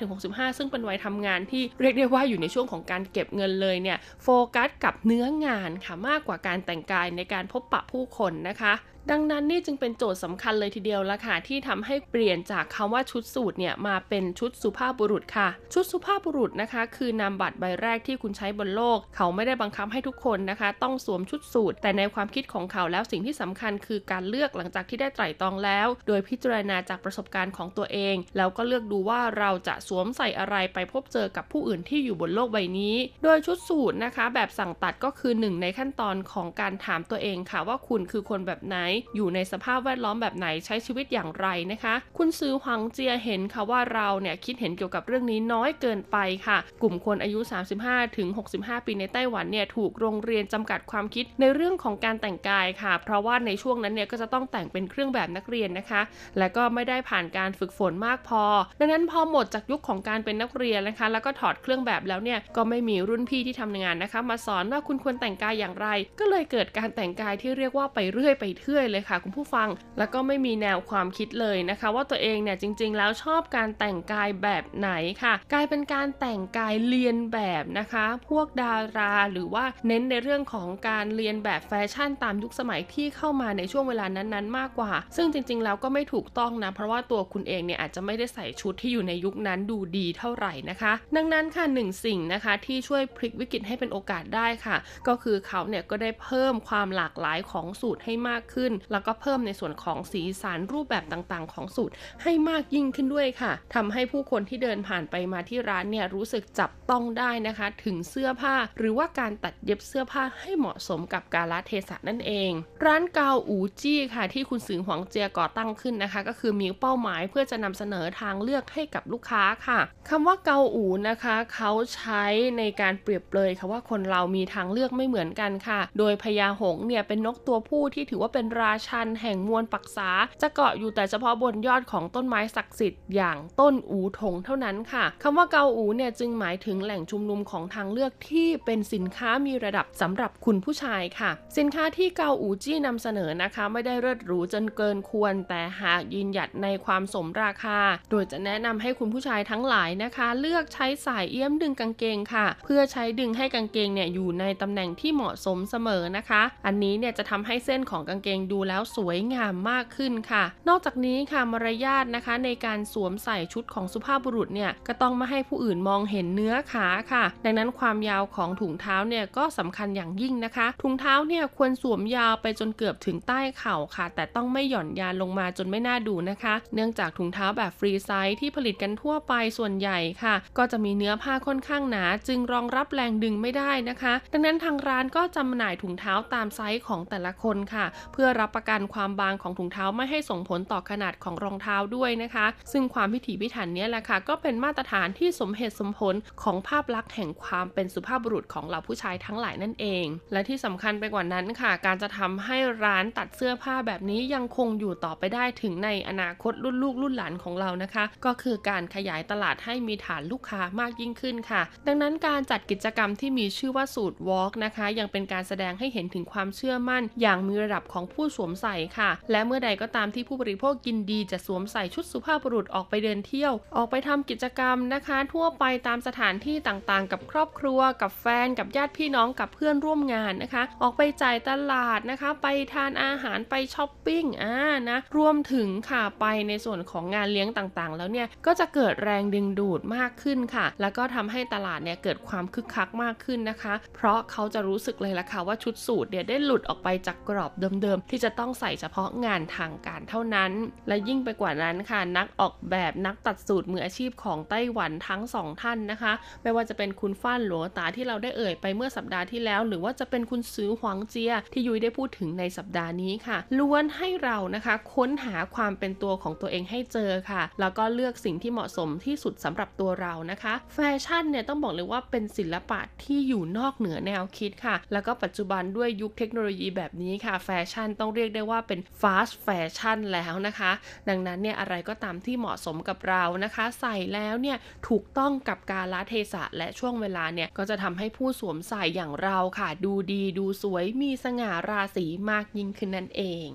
35-65 ซึ่งเป็นวัยทำงานที่เรียกได้ว่าอยู่ในช่วงของการเก็บเงินเลยเนี่ยโฟกัสกับเนื้องานค่ะมากกว่าการแต่งกายในการพบปะผู้คนนะคะ ดังนั้นนี่จึงเป็นโจทย์สำคัญเลยทีเดียวละค่ะ ที่ทำให้เปลี่ยนจากคำว่าชุดสูทเนี่ยมาเป็นชุดสุภาพบุรุษค่ะ ชุดสุภาพบุรุษนะคะ คือนามบัตรใบแรกที่คุณใช้บนโลก เขาไม่ได้บังคับให้ทุกคนนะคะ ต้องสวมชุดสูทแต่ในความคิดของเขาแล้วสิ่งที่สำคัญคือการเลือกหลังจากที่ได้ไตร่ตรองแล้ว โดยพิจารณาจากประสบการณ์ของตัวเอง แล้วก็เลือกดูว่าเราจะสวมใส่อะไรไปพบเจอกับผู้อื่นที่อยู่บนโลกใบนี้ โดยชุดสูทนะคะ แบบสั่งตัดก็คือหนึ่งในขั้นตอนของการถามตัวเองค่ะว่าคุณคือคนแบบไหนอยู่ในสภาพแวดล้อมแบบไหนใช้ชีวิตอย่างไรนะคะ คุณซือหวังเจียเห็นค่ะว่าเราเนี่ยคิดเห็นเกี่ยวกับเรื่องนี้น้อยเกินไปค่ะ กลุ่มคนอายุ 35ถึง65 ปีในไต้หวันเนี่ยถูกโรงเรียนจำกัดความคิดในเรื่องของการแต่งกายค่ะ เพราะว่าในช่วงนั้นเนี่ยก็จะต้องแต่งเป็นเครื่องแบบนักเรียนนะคะ และก็ไม่ได้ผ่านการฝึกฝนมากพอ ดังนั้นพอหมดจากยุคของการเป็นนักเรียนนะคะ แล้วก็ถอดเครื่องแบบแล้วเนี่ยก็ไม่มีรุ่นพี่ที่ทำงานนะคะ มาสอนว่าคุณควรแต่งกายอย่างไร ก็เลยเกิดการแต่งกายที่เรียกว่าไปเรื่อยไปเทื่อยเลยค่ะคุณผู้ฟัง แล้วก็ไม่มีแนวความคิดเลยนะคะ ว่าตัวเองเนี่ยจริง ๆ แล้วชอบการแต่งกายแบบไหนค่ะ กลายเป็นการแต่งกายเรียนแบบนะคะ พวกดาราหรือว่าเน้นในเรื่องของการเรียนแบบแฟชั่นตามยุคสมัยที่เข้ามาในช่วงเวลานั้นๆ มากกว่า ซึ่งจริง ๆ แล้วก็ไม่ถูกต้องนะ เพราะว่าตัวคุณเองเนี่ยอาจจะไม่ได้ใส่ชุดที่อยู่ในยุคนั้นดูดีเท่าไหร่นะคะ ดังนั้นค่ะหนึ่งสิ่งนะคะที่ช่วยพลิกวิกฤตให้เป็นโอกาสได้ค่ะ ก็คือเขาเนี่ยก็ได้เพิ่มความหลากหลายของสูตรให้มากขึ้นแล้วก็เพิ่มในส่วนของสีสันรูปแบบต่างๆ ของสูตรให้มากยิ่งขึ้นด้วยค่ะทำให้ผู้คนที่เดินผ่านไปมาที่ร้านเนี่ยรู้สึกจับต้องได้นะคะ ถึงเสื้อผ้า หรือว่าการตัดเย็บเสื้อผ้าให้เหมาะสมกับกาลเทศะนั่นเอง ร้านเกาอูจี้ค่ะ ที่คุณสือหวังเจียก่อตั้งขึ้นนะคะ ก็คือมีเป้าหมายเพื่อจะนำเสนอทางเลือกให้กับลูกค้าค่ะคำว่าเกาอูนะคะเขาใช้ในการเปรียบเปรยค่ะว่าคนเรามีทางเลือกไม่เหมือนกันค่ะ โดยพญาหงเนี่ยเป็นนกตัวผู้ที่ถือว่าเป็นราชันแห่งมวลปักษา จะเกาะอยู่แต่เฉพาะบนยอดของต้นไม้ศักดิ์สิทธิ์อย่างต้นอูถงเท่านั้นค่ะคำว่าเกาอูเนี่ยจึงหมายถึงแหล่งชุมนุมของทางเลือกที่เป็นสินค้ามีระดับสำหรับคุณผู้ชายค่ะ สินค้าที่เกาอูจี้นำเสนอนะคะ ไม่ได้เลิศหรูจนเกินควร แต่หากยืนหยัดในความสมราคา โดยจะแนะนำให้คุณผู้ชายทั้งหลายนะคะ เลือกใช้สายเอี๊ยมดึงกางเกงค่ะ เพื่อใช้ดึงให้กางเกงเนี่ยอยู่ในตำแหน่งที่เหมาะสมเสมอนะคะ อันนี้เนี่ยจะทำให้เส้นของกางเกงดูแล้วสวยงามมากขึ้นค่ะ นอกจากนี้ค่ะมารยาทนะคะ ในการสวมใส่ชุดของสุภาพบุรุษเนี่ยก็ต้องไม่ให้ผู้อื่นมองเห็นเนื้อขาค่ะ ดังนั้นความยาวของถุงเท้าเนี่ยก็สำคัญอย่างยิ่งนะคะ ถุงเท้าเนี่ยควรสวมยาวไปจนเกือบถึงใต้เข่าค่ะ แต่ต้องไม่หย่อนยานลงมาจนไม่น่าดูนะคะ เนื่องจากถุงเท้าแบบ free size ที่ผลิตกันทั่วไปส่วนใหญ่ค่ะ ก็จะมีเนื้อผ้าค่อนข้างหนา จึงรองรับแรงดึงไม่ได้นะคะ ดังนั้นทางร้านก็จำหน่ายถุงเท้าตามไซส์ของแต่ละคนค่ะ เพื่อรับประกันความบางของถุงเท้าไม่ให้ส่งผลต่อขนาดของรองเท้าด้วยนะคะ ซึ่งความพิถีพิถันนี้แหละค่ะก็เป็นมาตรฐานที่สมเหตุสมผลของภาพลักษณ์แห่งความเป็นสุภาพบุรุษของเหล่าผู้ชายทั้งหลายนั่นเอง และที่สำคัญไปกว่านั้นค่ะ การจะทำให้ร้านตัดเสื้อผ้าแบบนี้ยังคงอยู่ต่อไปได้ถึงในอนาคตรุ่นลูกรุ่นหลานของเรานะคะ ก็คือการขยายตลาดให้มีฐานลูกค้ามากยิ่งขึ้นค่ะ ดังนั้นการจัดกิจกรรมที่มีชื่อว่าสูตร Walk นะคะยังเป็นการแสดงให้เห็นถึงความเชื่อมั่น อย่างมีระดับของผู้สวมใส่ค่ะ และเมื่อใดก็ตามที่ผู้บริโภคกินดีจะสวมใส่ชุดสุภาพบุรุษออกไปเดินเที่ยว ออกไปทำกิจกรรมนะคะ ทั่วไปตามสถานที่ต่างๆ กับครอบครัว กับแฟน กับญาติพี่น้องกับเพื่อนร่วมงานนะคะ ออกไปจ่ายตลาดนะคะ ไปทานอาหารไปช้อปปิ้งอ่านะรวมถึงค่ะไปในส่วนของงานเลี้ยงต่างๆ แล้วเนี่ยก็จะเกิดแรงดึงดูดมากขึ้นค่ะ แล้วก็ทำให้ตลาดเนี่ยเกิดความคึกคักมากขึ้นนะคะ เพราะเขาจะรู้สึกเลยล่ะค่ะว่าชุดสูทเนี่ยได้หลุดออกไปจากกรอบเดิมๆที่จะต้องใส่เฉพาะงานทางการเท่านั้น และยิ่งไปกว่านั้นค่ะ นักออกแบบนักตัดสูตรมืออาชีพของไต้หวันทั้งสองท่านนะคะ ไม่ว่าจะเป็นคุณฟ้านหลวงตาที่เราได้เอ่ยไปเมื่อสัปดาห์ที่แล้ว หรือว่าจะเป็นคุณซื้อหวังเจีย ที่ยุ้ยได้พูดถึงในสัปดาห์นี้ค่ะ ล้วนให้เรานะคะ ค้นหาความเป็นตัวของตัวเองให้เจอค่ะ แล้วก็เลือกสิ่งที่เหมาะสมที่สุดสำหรับตัวเรานะคะ แฟชั่นเนี่ยต้องบอกเลยว่าเป็นศิลปะที่อยู่นอกเหนือแนวคิดค่ะ แล้วก็ปัจจุบันด้วยยุคเทคโนโลยีแบบนี้ค่ะ แฟชั่นต้องเรียกได้ว่าเป็นฟาสต์แฟชั่นแล้วนะคะ ดังนั้นเนี่ยอะไรก็ตามที่เหมาะสมกับเรานะคะ ใส่แล้วเนี่ยถูกต้องกับกาลเทศะและช่วงเวลาเนี่ยก็จะทำให้ผู้สวมใส่อย่างเราค่ะ ดูดีดูสวยมีสง่าราศีมากยิ่งขึ้นนั่นเอง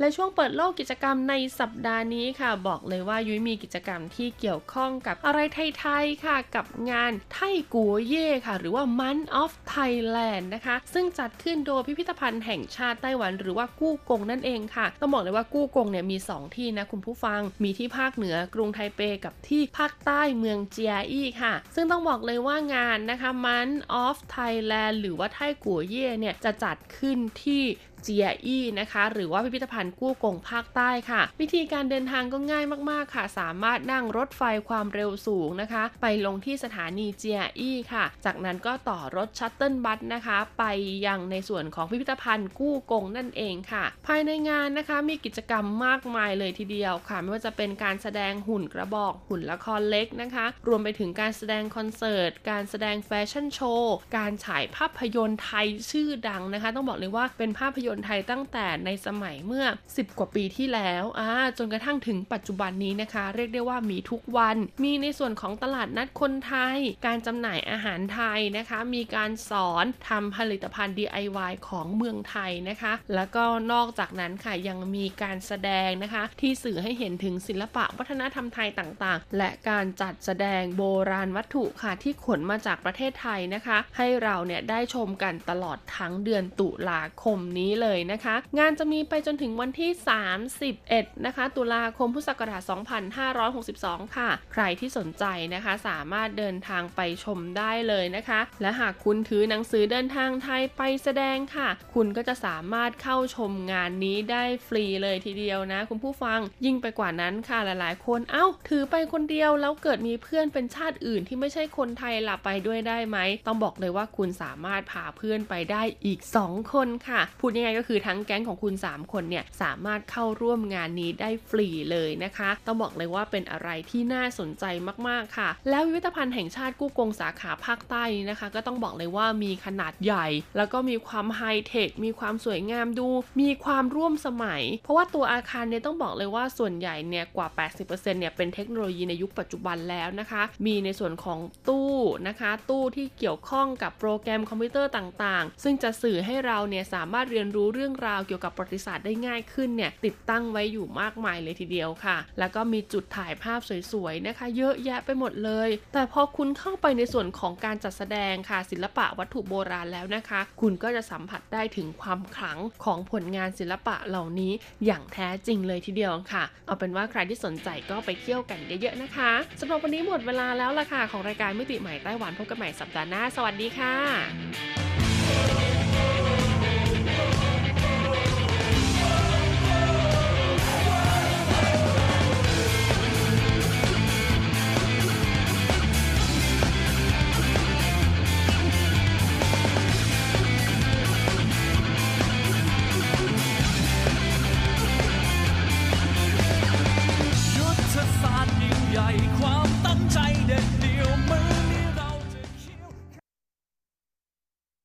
และช่วงเปิดโลกกิจกรรมในสัปดาห์นี้ค่ะ บอกเลยว่ายุ้ยมีกิจกรรมที่เกี่ยวข้องกับอะไรไทยๆค่ะ กับงานไทกัวเย่ค่ะ หรือว่า Month of Thailand นะคะ ซึ่งจัดขึ้นโดยพิพิธภัณฑ์แห่งชาติไต้หวัน หรือว่ากู้กงนั่นเองค่ะต้องบอกเลยว่ากู้กงเนี่ยมี 2 ที่นะคุณผู้ฟังมีที่ภาคเหนือกรุงไทเปกับที่ภาคใต้เมืองเจียอี้ค่ะ ซึ่งต้องบอกเลยว่างานนะคะ Month of Thailand หรือว่าไทกัวเย่เนี่ยจะจัดขึ้นที่ เจียอี้นะคะ หรือว่าพิพิธภัณฑ์กู้กงภาคใต้ค่ะ วิธีการเดินทางก็ง่ายมากๆค่ะ สามารถนั่งรถไฟความเร็วสูงนะคะ ไปลงที่สถานีเจียอี้ค่ะ จากนั้นก็ต่อรถ shuttle bus นะคะ ไปยังในส่วนของพิพิธภัณฑ์กู้กงนั่นเองค่ะ ภายในงานนะคะมีกิจกรรมมากมายเลยทีเดียวค่ะ ไม่ว่าจะเป็นการแสดงหุ่นกระบอกหุ่นละครเล็กนะคะ รวมไปถึงการแสดงคอนเสิร์ต การแสดงแฟชั่นโชว์ การฉายภาพยนตร์ไทยชื่อดังนะคะ ต้องบอกเลยว่าเป็นภาพยนตร์ไทยตั้งแต่ในสมัยเมื่อ 10 กว่าปีที่แล้วอ่าจนกระทั่งถึงปัจจุบันนี้นะคะ เรียกได้ว่ามีทุกวัน มีในส่วนของตลาดนัดคนไทย การจำหน่ายอาหารไทยนะคะ มีการสอนทำผลิตภัณฑ์ DIY ของเมืองไทยนะคะ แล้วก็นอกจากนั้นค่ะยังมีการแสดงนะคะ ที่สื่อให้เห็นถึงศิลปะวัฒนธรรมไทยต่างๆ และการจัดแสดงโบราณวัตถุค่ะที่ขนมาจากประเทศไทยนะคะ ให้เราเนี่ยได้ชมกันตลอดทั้งเดือนตุลาคมนี้เลยนะคะ งานจะมีไปจนถึงวันที่ 31 นะคะ ตุลาคมพุทธศักราช 2562 ค่ะ ใครที่สนใจนะคะ สามารถเดินทางไปชมได้เลยนะคะ และหากคุณถือหนังสือเดินทางไทยไปแสดงค่ะ คุณก็จะสามารถเข้าชมงานนี้ได้ฟรีเลยทีเดียวนะ คุณผู้ฟังยิ่งไปกว่านั้นค่ะหลายๆ คนเอ้า ถือไปคนเดียวแล้วเกิดมีเพื่อนเป็นชาติอื่นที่ไม่ใช่คนไทยล่ะไปด้วยได้ไหม ต้องบอกเลยว่าคุณสามารถพาเพื่อนไปได้อีก 2 คนค่ะ พูดง่ายๆ ก็คือทั้งแก๊งของคุณ 3 คนเนี่ยสามารถเข้าร่วมงานนี้ได้ฟรีเลยนะคะ ต้องบอกเลยว่าเป็นอะไรที่น่าสนใจมากๆค่ะ แล้วพิพิธภัณฑ์แห่งชาติกู้กงสาขาภาคใต้นี้นะคะ ก็ต้องบอกเลยว่ามีขนาดใหญ่ แล้วก็มีความไฮเทค มีความสวยงามดู มีความร่วมสมัย เพราะว่าตัวอาคารเนี่ยต้องบอกเลยว่าส่วนใหญ่เนี่ยกว่า 80%เนี่ยเป็นเทคโนโลยีในยุคปัจจุบันแล้วนะคะ มีในส่วนของตู้นะคะ ตู้ที่เกี่ยวข้องกับโปรแกรมคอมพิวเตอร์ต่างๆ ซึ่งจะสื่อให้เราเนี่ยสามารถเรียนรู้รู้เรื่องราวเกี่ยวกับประวัติศาสตร์ได้ง่ายขึ้นเนี่ยติดตั้งไว้อยู่มากมายเลยทีเดียวค่ะ แล้วก็มีจุดถ่ายภาพสวยๆนะคะ เยอะแยะไปหมดเลย แต่พอคุณเข้าไปในส่วนของการจัดแสดงค่ะ ศิลปะวัตถุโบราณแล้วนะคะ คุณก็จะสัมผัสได้ถึงความขลังของผลงานศิลปะเหล่านี้อย่างแท้จริงเลยทีเดียวค่ะ เอาเป็นว่าใครที่สนใจก็ไปเที่ยวกันเยอะๆนะคะสำหรับวันนี้หมดเวลาแล้วล่ะค่ะของรายการมิติใหม่ไต้หวันพบกันใหม่สัปดาห์หน้า สวัสดีค่ะ